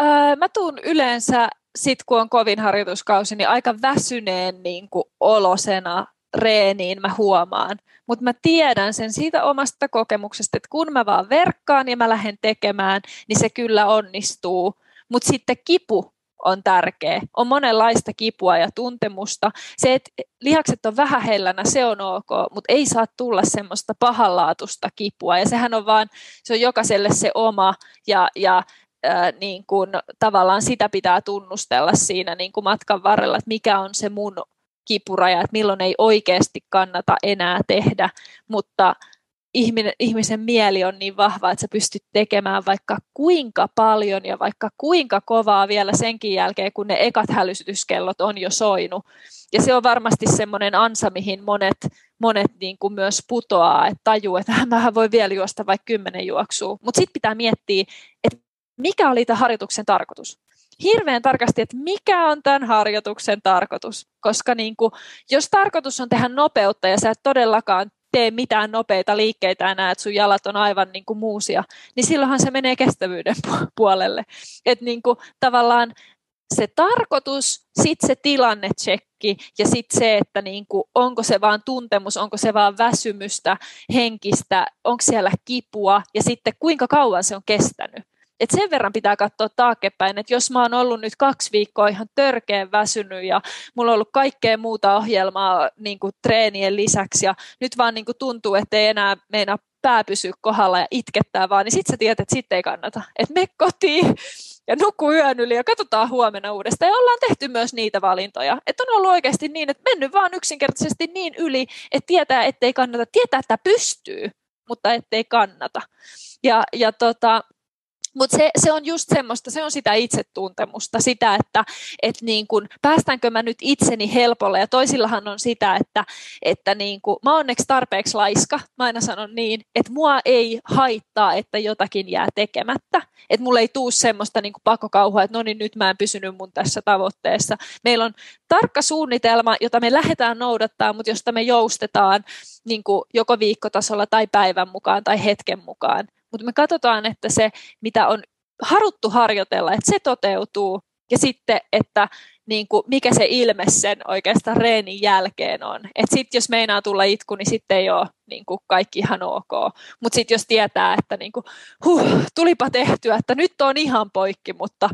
Öö, mä tuun yleensä, sit kun on kovin harjoituskausi, niin aika väsyneen niin kuin olosena reeniin mä huomaan. Mutta mä tiedän sen siitä omasta kokemuksesta, että kun mä vaan verkkaan ja mä lähden tekemään, niin se kyllä onnistuu. Mutta sitten kipu on tärkeä. On monenlaista kipua ja tuntemusta. Se, että lihakset on vähän hellänä, se on ok, mutta ei saa tulla semmoista pahanlaatusta kipua. Ja sehän on vaan, se on jokaiselle se oma ja, ja ää, niin kun, tavallaan sitä pitää tunnustella siinä niin kun matkan varrella, että mikä on se mun kipuraja, että milloin ei oikeasti kannata enää tehdä, mutta ihminen, ihmisen mieli on niin vahva, että sä pystyt tekemään vaikka kuinka paljon ja vaikka kuinka kovaa vielä senkin jälkeen, kun ne ekat hälytyskellot on jo soinut. Ja se on varmasti semmoinen ansa, mihin monet, monet niin kuin myös putoaa, että tajuu, että mä voi vielä juosta vaikka kymmenen juoksua. Mutta sitten pitää miettiä, että mikä oli tämä harjoituksen tarkoitus hirveän tarkasti, että mikä on tämän harjoituksen tarkoitus. Koska niin kuin, jos tarkoitus on tehdä nopeutta ja sä et todellakaan tee mitään nopeita liikkeitä enää, että sun jalat on aivan niin kuin muusia, niin silloinhan se menee kestävyyden puolelle. Että niin kuin, tavallaan se tarkoitus, sitten se tilannetsekki ja sitten se, että niin kuin, onko se vaan tuntemus, onko se vaan väsymystä, henkistä, onko siellä kipua ja sitten kuinka kauan se on kestänyt. Et sen verran pitää katsoa taaksepäin, että jos mä oon ollut nyt kaksi viikkoa ihan törkeän väsynyt ja mulla on ollut kaikkea muuta ohjelmaa niin kuin treenien lisäksi ja nyt vaan niin kuin tuntuu, että ei enää meinaa pää pysyä kohdalla ja itkettää vaan, niin sitten sä tiedät, että sitten ei kannata. Että me kotiin ja nuku yön yli ja katsotaan huomenna uudestaan. Ja ollaan tehty myös niitä valintoja. Että on ollut oikeasti niin, että mennyt vaan yksinkertaisesti niin yli, että tietää, ettei kannata. Tietää, että pystyy, mutta ettei kannata. Ja, ja tota, mutta se, se on just semmoista, se on sitä itsetuntemusta, sitä, että et niin kun, päästäänkö mä nyt itseni helpolle. Ja toisillahan on sitä, että, että niin kun, mä onneksi tarpeeksi laiska, mä aina sanon niin, että mua ei haittaa, että jotakin jää tekemättä. Että mulla ei tuu semmoista niin pakokauhua, että no niin nyt mä en pysynyt mun tässä tavoitteessa. Meillä on tarkka suunnitelma, jota me lähdetään noudattaa, mutta josta me joustetaan niin joko viikkotasolla tai päivän mukaan tai hetken mukaan mutta me katsotaan, että se, mitä on haruttu harjoitella, että se toteutuu, ja sitten, että niin kuin, mikä se ilme sen oikeastaan reenin jälkeen on. Että sitten jos meinaa tulla itku, niin sitten ei ole niin kuin, kaikki ihan ok. Mutta sitten jos tietää, että niin kuin, huh, tulipa tehtyä, että nyt on ihan poikki, mutta,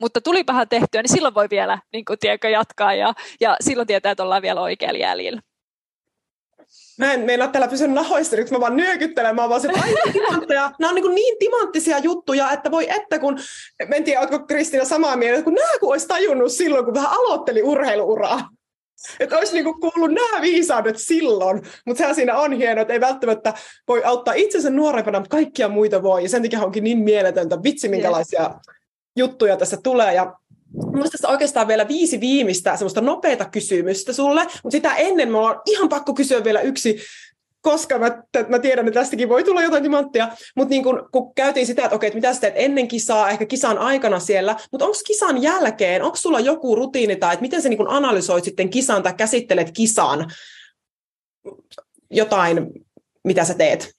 mutta tulipahan tehtyä, niin silloin voi vielä niin kuin, tiedätkö, jatkaa ja, ja silloin tietää, että ollaan vielä oikealla jäljellä. Mä en meinaa täällä pysyä nahoissa, mä vaan nyökyttelen, mä vaan se, timantteja. Nämä on niin, niin timanttisia juttuja, että voi että kun, en tiedä, oletko Kristiina samaa mieltä, kun nämä kun olisi tajunnut silloin, kun vähän aloitteli urheiluuraa. Että olisi niinku kuullut nämä viisaudet silloin, mutta sehän siinä on hienoa, että ei välttämättä voi auttaa itsensä nuorempana, mutta kaikkia muita voi. Ja sen takia onkin niin mieletöntä, vitsi minkälaisia juttuja tässä tulee. Ja Minusta tässä oikeastaan vielä viisi viimeistä semmoista nopeata kysymystä sulle, mutta sitä ennen mulla on ihan pakko kysyä vielä yksi koska mä, mä tiedän, että tästäkin voi tulla jotain timanttia, mutta niin kun, kun käytiin sitä, että okei, että mitä sä teet ennen kisaa, ehkä kisan aikana siellä, mutta onko kisan jälkeen, onko sulla joku rutiini tai että miten sä niin analysoit sitten kisan tai käsittelet kisan jotain, mitä sä teet?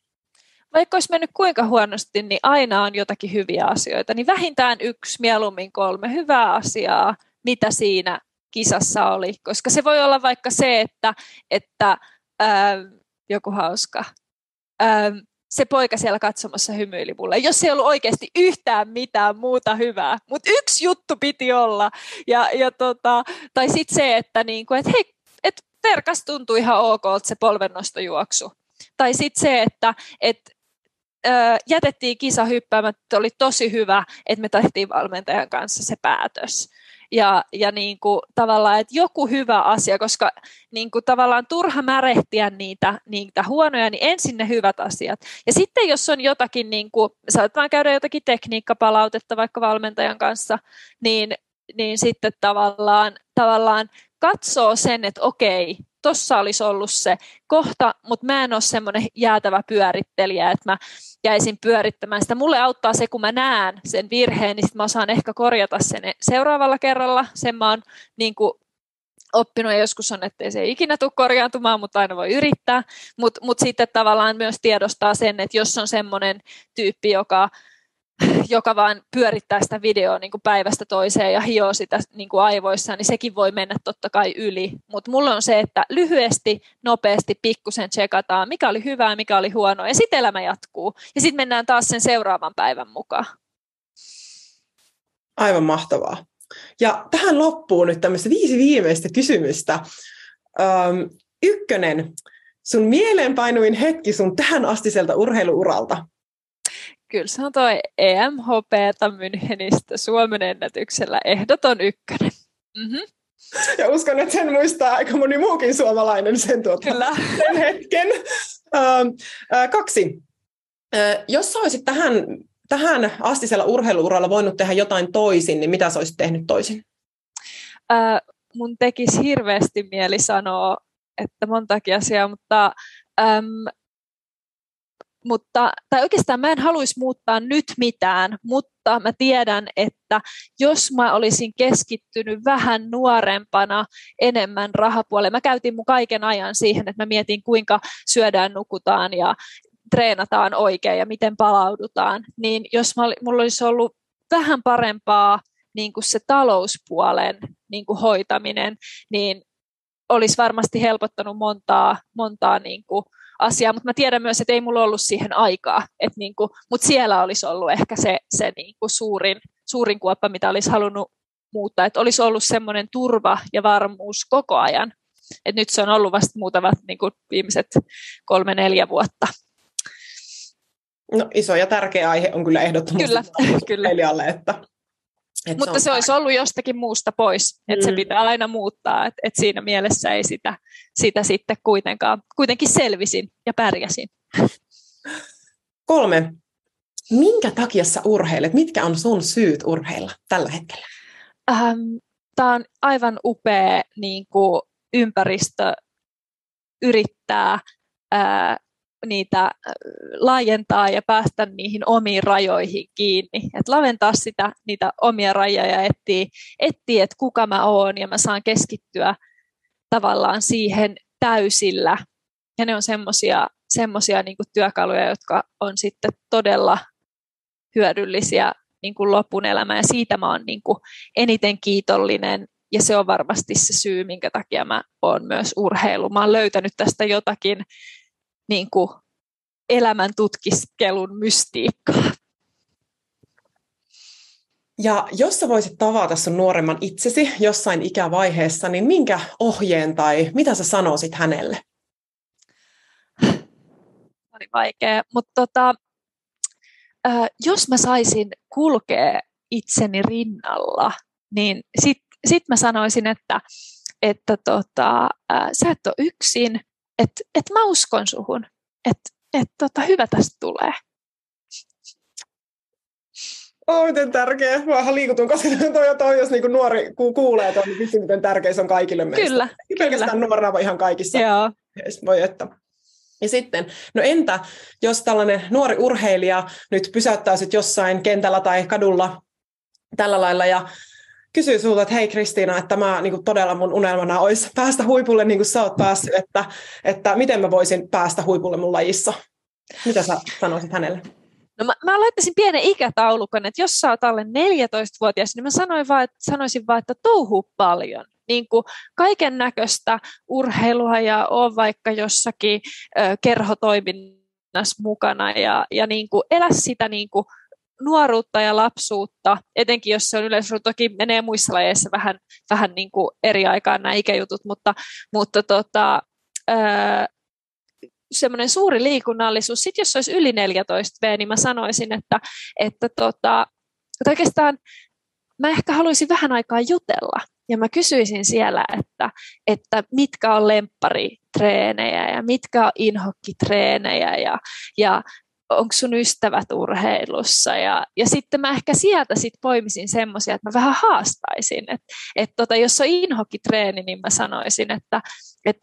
Vaikka olisi mennyt kuinka huonosti, niin aina on jotakin hyviä asioita. Niin vähintään yksi, mieluummin kolme hyvää asiaa, mitä siinä kisassa oli. Koska se voi olla vaikka se, että, että ää, joku hauska, ää, se poika siellä katsomassa hymyili mulle, jos ei ollut oikeasti yhtään mitään muuta hyvää. Mutta yksi juttu piti olla. Ja, ja tota, tai sitten se, että niinku, et hei, et verkas tuntui ihan ok, se polvennostojuoksu. Tai sitten se, että et jätettiin kisa hyppäämättä, oli tosi hyvä, että me tehtiin valmentajan kanssa se päätös. Ja, ja niin kuin, tavallaan, että joku hyvä asia, koska niin kuin, tavallaan turha märehtiä niitä, niitä huonoja, niin ensin ne hyvät asiat. Ja sitten jos on jotakin, niin kuin, saat vaan käydä jotakin tekniikkapalautetta vaikka valmentajan kanssa, niin, niin sitten tavallaan, tavallaan katsoo sen, että okei, tossa olisi ollut se kohta, mutta mä en ole semmoinen jäätävä pyörittelijä, että mä jäisin pyörittämään sitä. Mulle auttaa se, kun mä näen sen virheen, niin sit mä osaan ehkä korjata sen seuraavalla kerralla. Sen mä oon niin oppinut ja joskus on, että se ikinä tule korjaantumaan, mutta aina voi yrittää. Mutta mut sitten tavallaan myös tiedostaa sen, että jos on semmoinen tyyppi, joka joka vaan pyörittää sitä videoa niin kuin päivästä toiseen ja hioo sitä niin kuin aivoissaan, niin sekin voi mennä totta kai yli. Mutta mulla on se, että lyhyesti, nopeasti, pikkusen tsekataan, mikä oli hyvää, mikä oli huonoa, ja sitten elämä jatkuu. Ja sitten mennään taas sen seuraavan päivän mukaan. Aivan mahtavaa. Ja tähän loppuu nyt tämmöistä viisi viimeistä kysymystä. Öm, ykkönen, sun mieleenpainuin hetki sun tähän astiselta urheiluuralta? Kyllä se on toi EMHP Münchenistä Suomen ennätyksellä ehdoton ykkönen. Mm-hmm. Ja uskon, että sen muistaa aika moni muukin suomalainen sen, tuota, Kyllä. sen hetken. Uh, uh, kaksi. Uh, jos sä olisit tähän, tähän astisella urheiluuralla voinut tehdä jotain toisin, niin mitä sä olisit tehnyt toisin? Uh, mun tekisi hirveästi mieli sanoa, että montakin asiaa, mutta um, mutta, tai oikeastaan mä en haluaisi muuttaa nyt mitään, mutta mä tiedän, että jos mä olisin keskittynyt vähän nuorempana enemmän rahapuolelle, mä käytin mun kaiken ajan siihen, että mä mietin kuinka syödään, nukutaan ja treenataan oikein ja miten palaudutaan, niin jos mä, mulla olisi ollut vähän parempaa niin kuin se talouspuolen niin kuin hoitaminen, niin olisi varmasti helpottanut montaa, montaa niin kuin asiaa, mutta mä tiedän myös, että ei mulla ollut siihen aikaa, että niin kuin, mutta siellä olisi ollut ehkä se, se niin kuin suurin, suurin kuoppa, mitä olisi halunnut muuttaa, että olisi ollut semmoinen turva ja varmuus koko ajan. Et nyt se on ollut vasta muutamat niin kuin viimeiset kolme-neljä vuotta. No iso ja tärkeä aihe on kyllä ehdottomasti kyllä, kyllä. että et Mutta se, se olisi ollut jostakin muusta pois, että mm. se pitää aina muuttaa, että et siinä mielessä ei sitä, sitä sitten kuitenkaan, kuitenkin selvisin ja pärjäsin. Kolme. Minkä takia sä urheilet? Mitkä on sun syyt urheilla tällä hetkellä? Ähm, Tämä on aivan upea niin kuin ympäristö yrittää ää, niitä laajentaa ja päästä niihin omiin rajoihin kiinni. Et laventaa sitä, niitä omia rajoja ja etsiä, etsiä että kuka mä oon ja mä saan keskittyä tavallaan siihen täysillä. Ja ne on semmoisia semmosia niin työkaluja, jotka on sitten todella hyödyllisiä niin kuin lopun elämään. Ja siitä mä oon niin kuin eniten kiitollinen ja se on varmasti se syy, minkä takia mä oon myös urheilu. Mä oon löytänyt tästä jotakin niin kuin elämän tutkiskelun mystiikkaa. Ja jos sä voisit tavata sun nuoremman itsesi jossain ikävaiheessa, niin minkä ohjeen tai mitä sä sanoisit hänelle? Oli vaikea, mutta tota, äh, jos mä saisin kulkea itseni rinnalla, niin sit, sit mä sanoisin, että, että tota, äh, sä et ole yksin, että et mä uskon suhun, että et tota, hyvä tästä tulee. Oh, miten tärkeä. Mä liikutun, koska toi, toi jos niin nuori kuulee tuon, niin vitsi, miten tärkeä se on kaikille meistä. Kyllä. Ei pelkästään kyllä. nuorena, vaan ihan kaikissa. Joo. Voi että. Ja sitten, no entä jos tällainen nuori urheilija nyt pysäyttäisit jossain kentällä tai kadulla tällä lailla ja kysyy sulta, että hei Kristiina, että mä niin todella mun unelmana olisi päästä huipulle niin kuin sä oot päässyt, että, että miten mä voisin päästä huipulle mun lajissa. Mitä sä sanoisit hänelle? No mä, mä laittaisin pienen ikätaulukon, että jos sä oot alle 14-vuotias, niin mä sanoin vaan, että, sanoisin vaan, että touhuu paljon. Niin kaiken näköistä urheilua ja on vaikka jossakin ö, kerhotoiminnassa mukana ja, ja niin elä sitä niin kuin nuoruutta ja lapsuutta, etenkin jos se on yleensä, toki menee muissa lajeissa vähän, vähän niin kuin eri aikaan nämä ikäjutut, mutta, mutta tota, semmoinen suuri liikunnallisuus. Sitten jos olisi yli 14 V, niin mä sanoisin, että, että, tota, että oikeastaan mä ehkä haluaisin vähän aikaa jutella. Ja mä kysyisin siellä, että, että mitkä on lempparitreenejä ja mitkä on inhokkitreenejä ja, ja onko sun ystävät urheilussa? Ja, ja sitten mä ehkä sieltä sit poimisin semmoisia, että mä vähän haastaisin, että et tota, jos on inhokitreeni, niin mä sanoisin, että et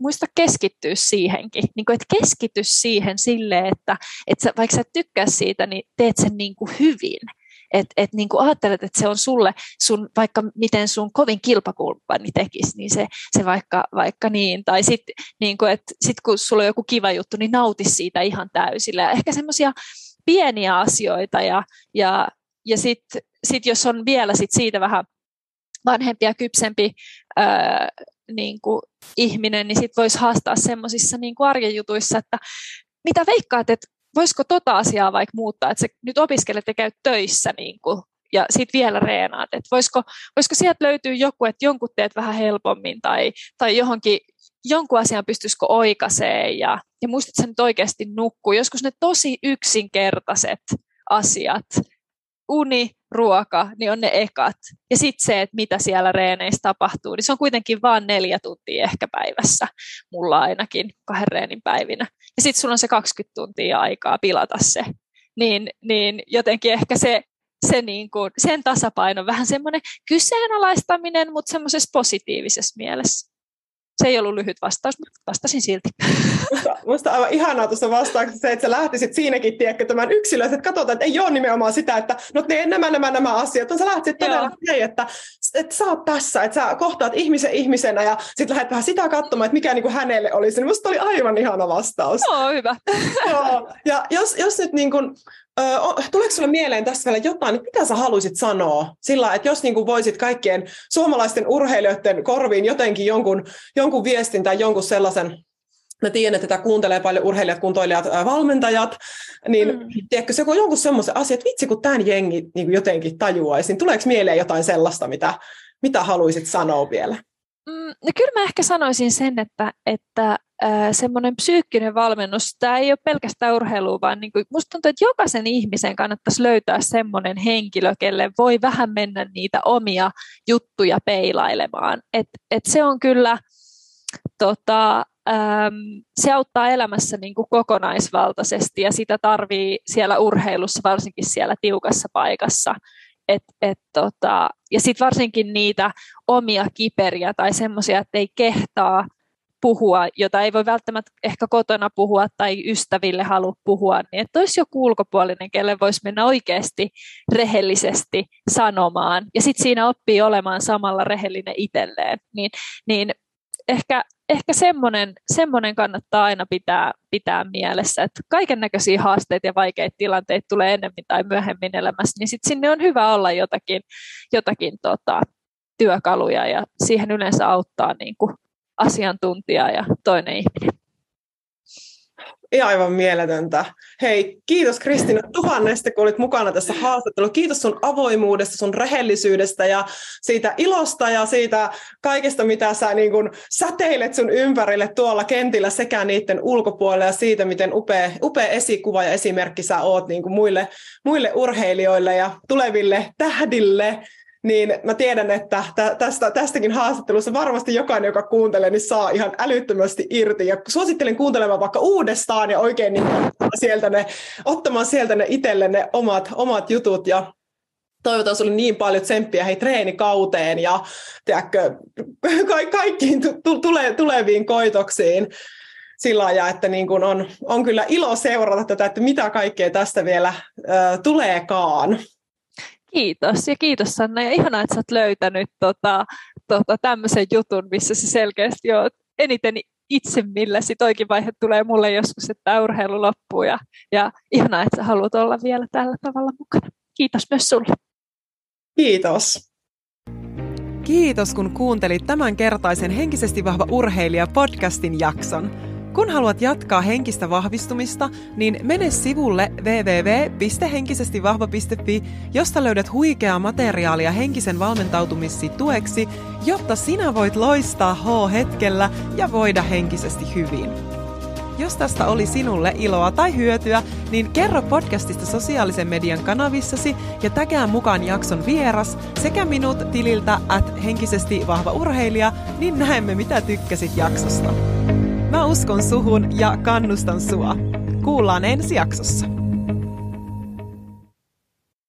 muista keskittyä siihenkin, niin kuin, että keskity siihen silleen, että, että sä, vaikka sä tykkää siitä, niin teet sen niin kuin hyvin, että et niin kuin ajattelet, että se on sulle, sun, vaikka miten sun kovin kilpakulppani tekisi, niin se, se vaikka, vaikka niin. Tai sitten niin että sit kun sulla on joku kiva juttu, niin nauti siitä ihan täysillä. Ja ehkä semmoisia pieniä asioita ja, ja, ja sitten sit jos on vielä sit siitä vähän vanhempi ja kypsempi ää, niin kuin ihminen, niin sitten voisi haastaa semmoisissa niin arjen jutuissa, että mitä veikkaat, että voisiko tota asiaa vaikka muuttaa, että sä nyt opiskelet ja käyt töissä niin kuin, ja sitten vielä reenaat, että voisiko, voisiko sieltä löytyä joku, että jonkun teet vähän helpommin tai, tai johonkin, jonkun asian pystyisikö oikaisee ja, ja muistat sen nyt oikeasti nukkuu. Joskus ne tosi yksinkertaiset asiat, uni, ruoka, niin on ne ekat. Ja sitten se, että mitä siellä reeneissä tapahtuu, niin se on kuitenkin vain neljä tuntia ehkä päivässä, mulla ainakin kahden reenin päivinä. Ja sitten sulla on se 20 tuntia aikaa pilata se. Niin, niin jotenkin ehkä se, se niin kuin, sen tasapaino vähän semmoinen kyseenalaistaminen, mutta semmoisessa positiivisessa mielessä. Se ei ollut lyhyt vastaus, mutta vastasin silti. Musta, musta aivan ihanaa tuossa vastauksessa se, että sä lähtisit siinäkin, tiedätkö, tämän yksilöön, että katsotaan, että ei ole nimenomaan sitä, että no ne, nämä, nämä, nämä asiat, vaan sä lähtisit todella hei, että, että sä oot tässä, että sä kohtaat ihmisen ihmisenä ja sitten lähdet vähän sitä katsomaan, että mikä niin kuin hänelle olisi. Niin musta oli aivan ihana vastaus. Joo, hyvä. Joo. Ja jos, jos nyt niin kuin, tuleeko sinulle mieleen tässä vielä jotain, että mitä sä haluaisit sanoa sillä, että jos niin kuin voisit kaikkien suomalaisten urheilijoiden korviin jotenkin jonkun, jonkun viestin tai jonkun sellaisen Mä tiedän, että tätä kuuntelee paljon urheilijat, kuntoilijat, valmentajat, niin mm. tiedätkö, se on jonkun semmoisen asian, että vitsi kun tämän jengi niin kuin jotenkin tajuaisi, niin tuleeko mieleen jotain sellaista, mitä, mitä haluaisit sanoa vielä? Mm, no kyllä mä ehkä sanoisin sen, että, että semmoinen psyykkinen valmennus, tämä ei ole pelkästään urheilu, vaan niin kuin, musta tuntuu, että jokaisen ihmisen kannattaisi löytää semmoinen henkilö, kelle voi vähän mennä niitä omia juttuja peilailemaan. Et, et se on kyllä, tota, äm, se auttaa elämässä niin kuin kokonaisvaltaisesti ja sitä tarvii siellä urheilussa, varsinkin siellä tiukassa paikassa. Et, et, tota, ja sitten varsinkin niitä omia kiperiä tai semmoisia, että ei kehtaa puhua, jota ei voi välttämättä ehkä kotona puhua tai ystäville halua puhua, niin että olisi joku ulkopuolinen, kelle voisi mennä oikeasti rehellisesti sanomaan. Ja sitten siinä oppii olemaan samalla rehellinen itselleen. Niin, niin ehkä, ehkä semmoinen, semmoinen kannattaa aina pitää, pitää mielessä, että kaiken näköisiä haasteita ja vaikeita tilanteita tulee enemmän tai myöhemmin elämässä, niin sit sinne on hyvä olla jotakin, jotakin tota, työkaluja ja siihen yleensä auttaa niin kuin asiantuntija ja toinen ihminen. Aivan mieletöntä. Hei, kiitos Kristina tuhannesta, kun olit mukana tässä haastattelussa. Kiitos sun avoimuudesta, sun rehellisyydestä ja siitä ilosta ja siitä kaikesta, mitä sä niin kun säteilet sun ympärille tuolla kentillä sekä niiden ulkopuolella ja siitä, miten upea, upea esikuva ja esimerkki sä oot niin muille, muille urheilijoille ja tuleville tähdille niin mä tiedän, että tästä, tästäkin haastattelussa varmasti jokainen, joka kuuntelee, niin saa ihan älyttömästi irti. Ja suosittelen kuuntelemaan vaikka uudestaan ja oikein niin sieltä ne, ottamaan sieltä ne itselle ne omat, omat jutut ja toivotan sinulle niin paljon tsemppiä hei treenikauteen ja tiedätkö, ka- kaikkiin tule- tuleviin koitoksiin sillä lailla, että niin kuin on, on kyllä ilo seurata tätä, että mitä kaikkea tästä vielä äh, tuleekaan. Kiitos ja kiitos Sanna ja ihanaa, että sä oot löytänyt tota, tota, tämmöisen jutun, missä se selkeästi oot eniten itse, millä sit oikein vaihe tulee mulle joskus, että urheilu loppuu ja, ja ihanaa, että sä haluat olla vielä tällä tavalla mukana. Kiitos myös sulle. Kiitos. Kiitos kun kuuntelit tämän kertaisen Henkisesti vahva urheilija podcastin jakson. Kun haluat jatkaa henkistä vahvistumista, niin mene sivulle www.henkisestivahva.fi, josta löydät huikeaa materiaalia henkisen valmentautumissi tueksi, jotta sinä voit loistaa H-hetkellä ja voida henkisesti hyvin. Jos tästä oli sinulle iloa tai hyötyä, niin kerro podcastista sosiaalisen median kanavissasi ja täkää mukaan jakson vieras sekä minut tililtä at henkisesti vahva urheilija, niin näemme mitä tykkäsit jaksosta. Mä uskon suhun ja kannustan sua. Kuullaan ensi jaksossa.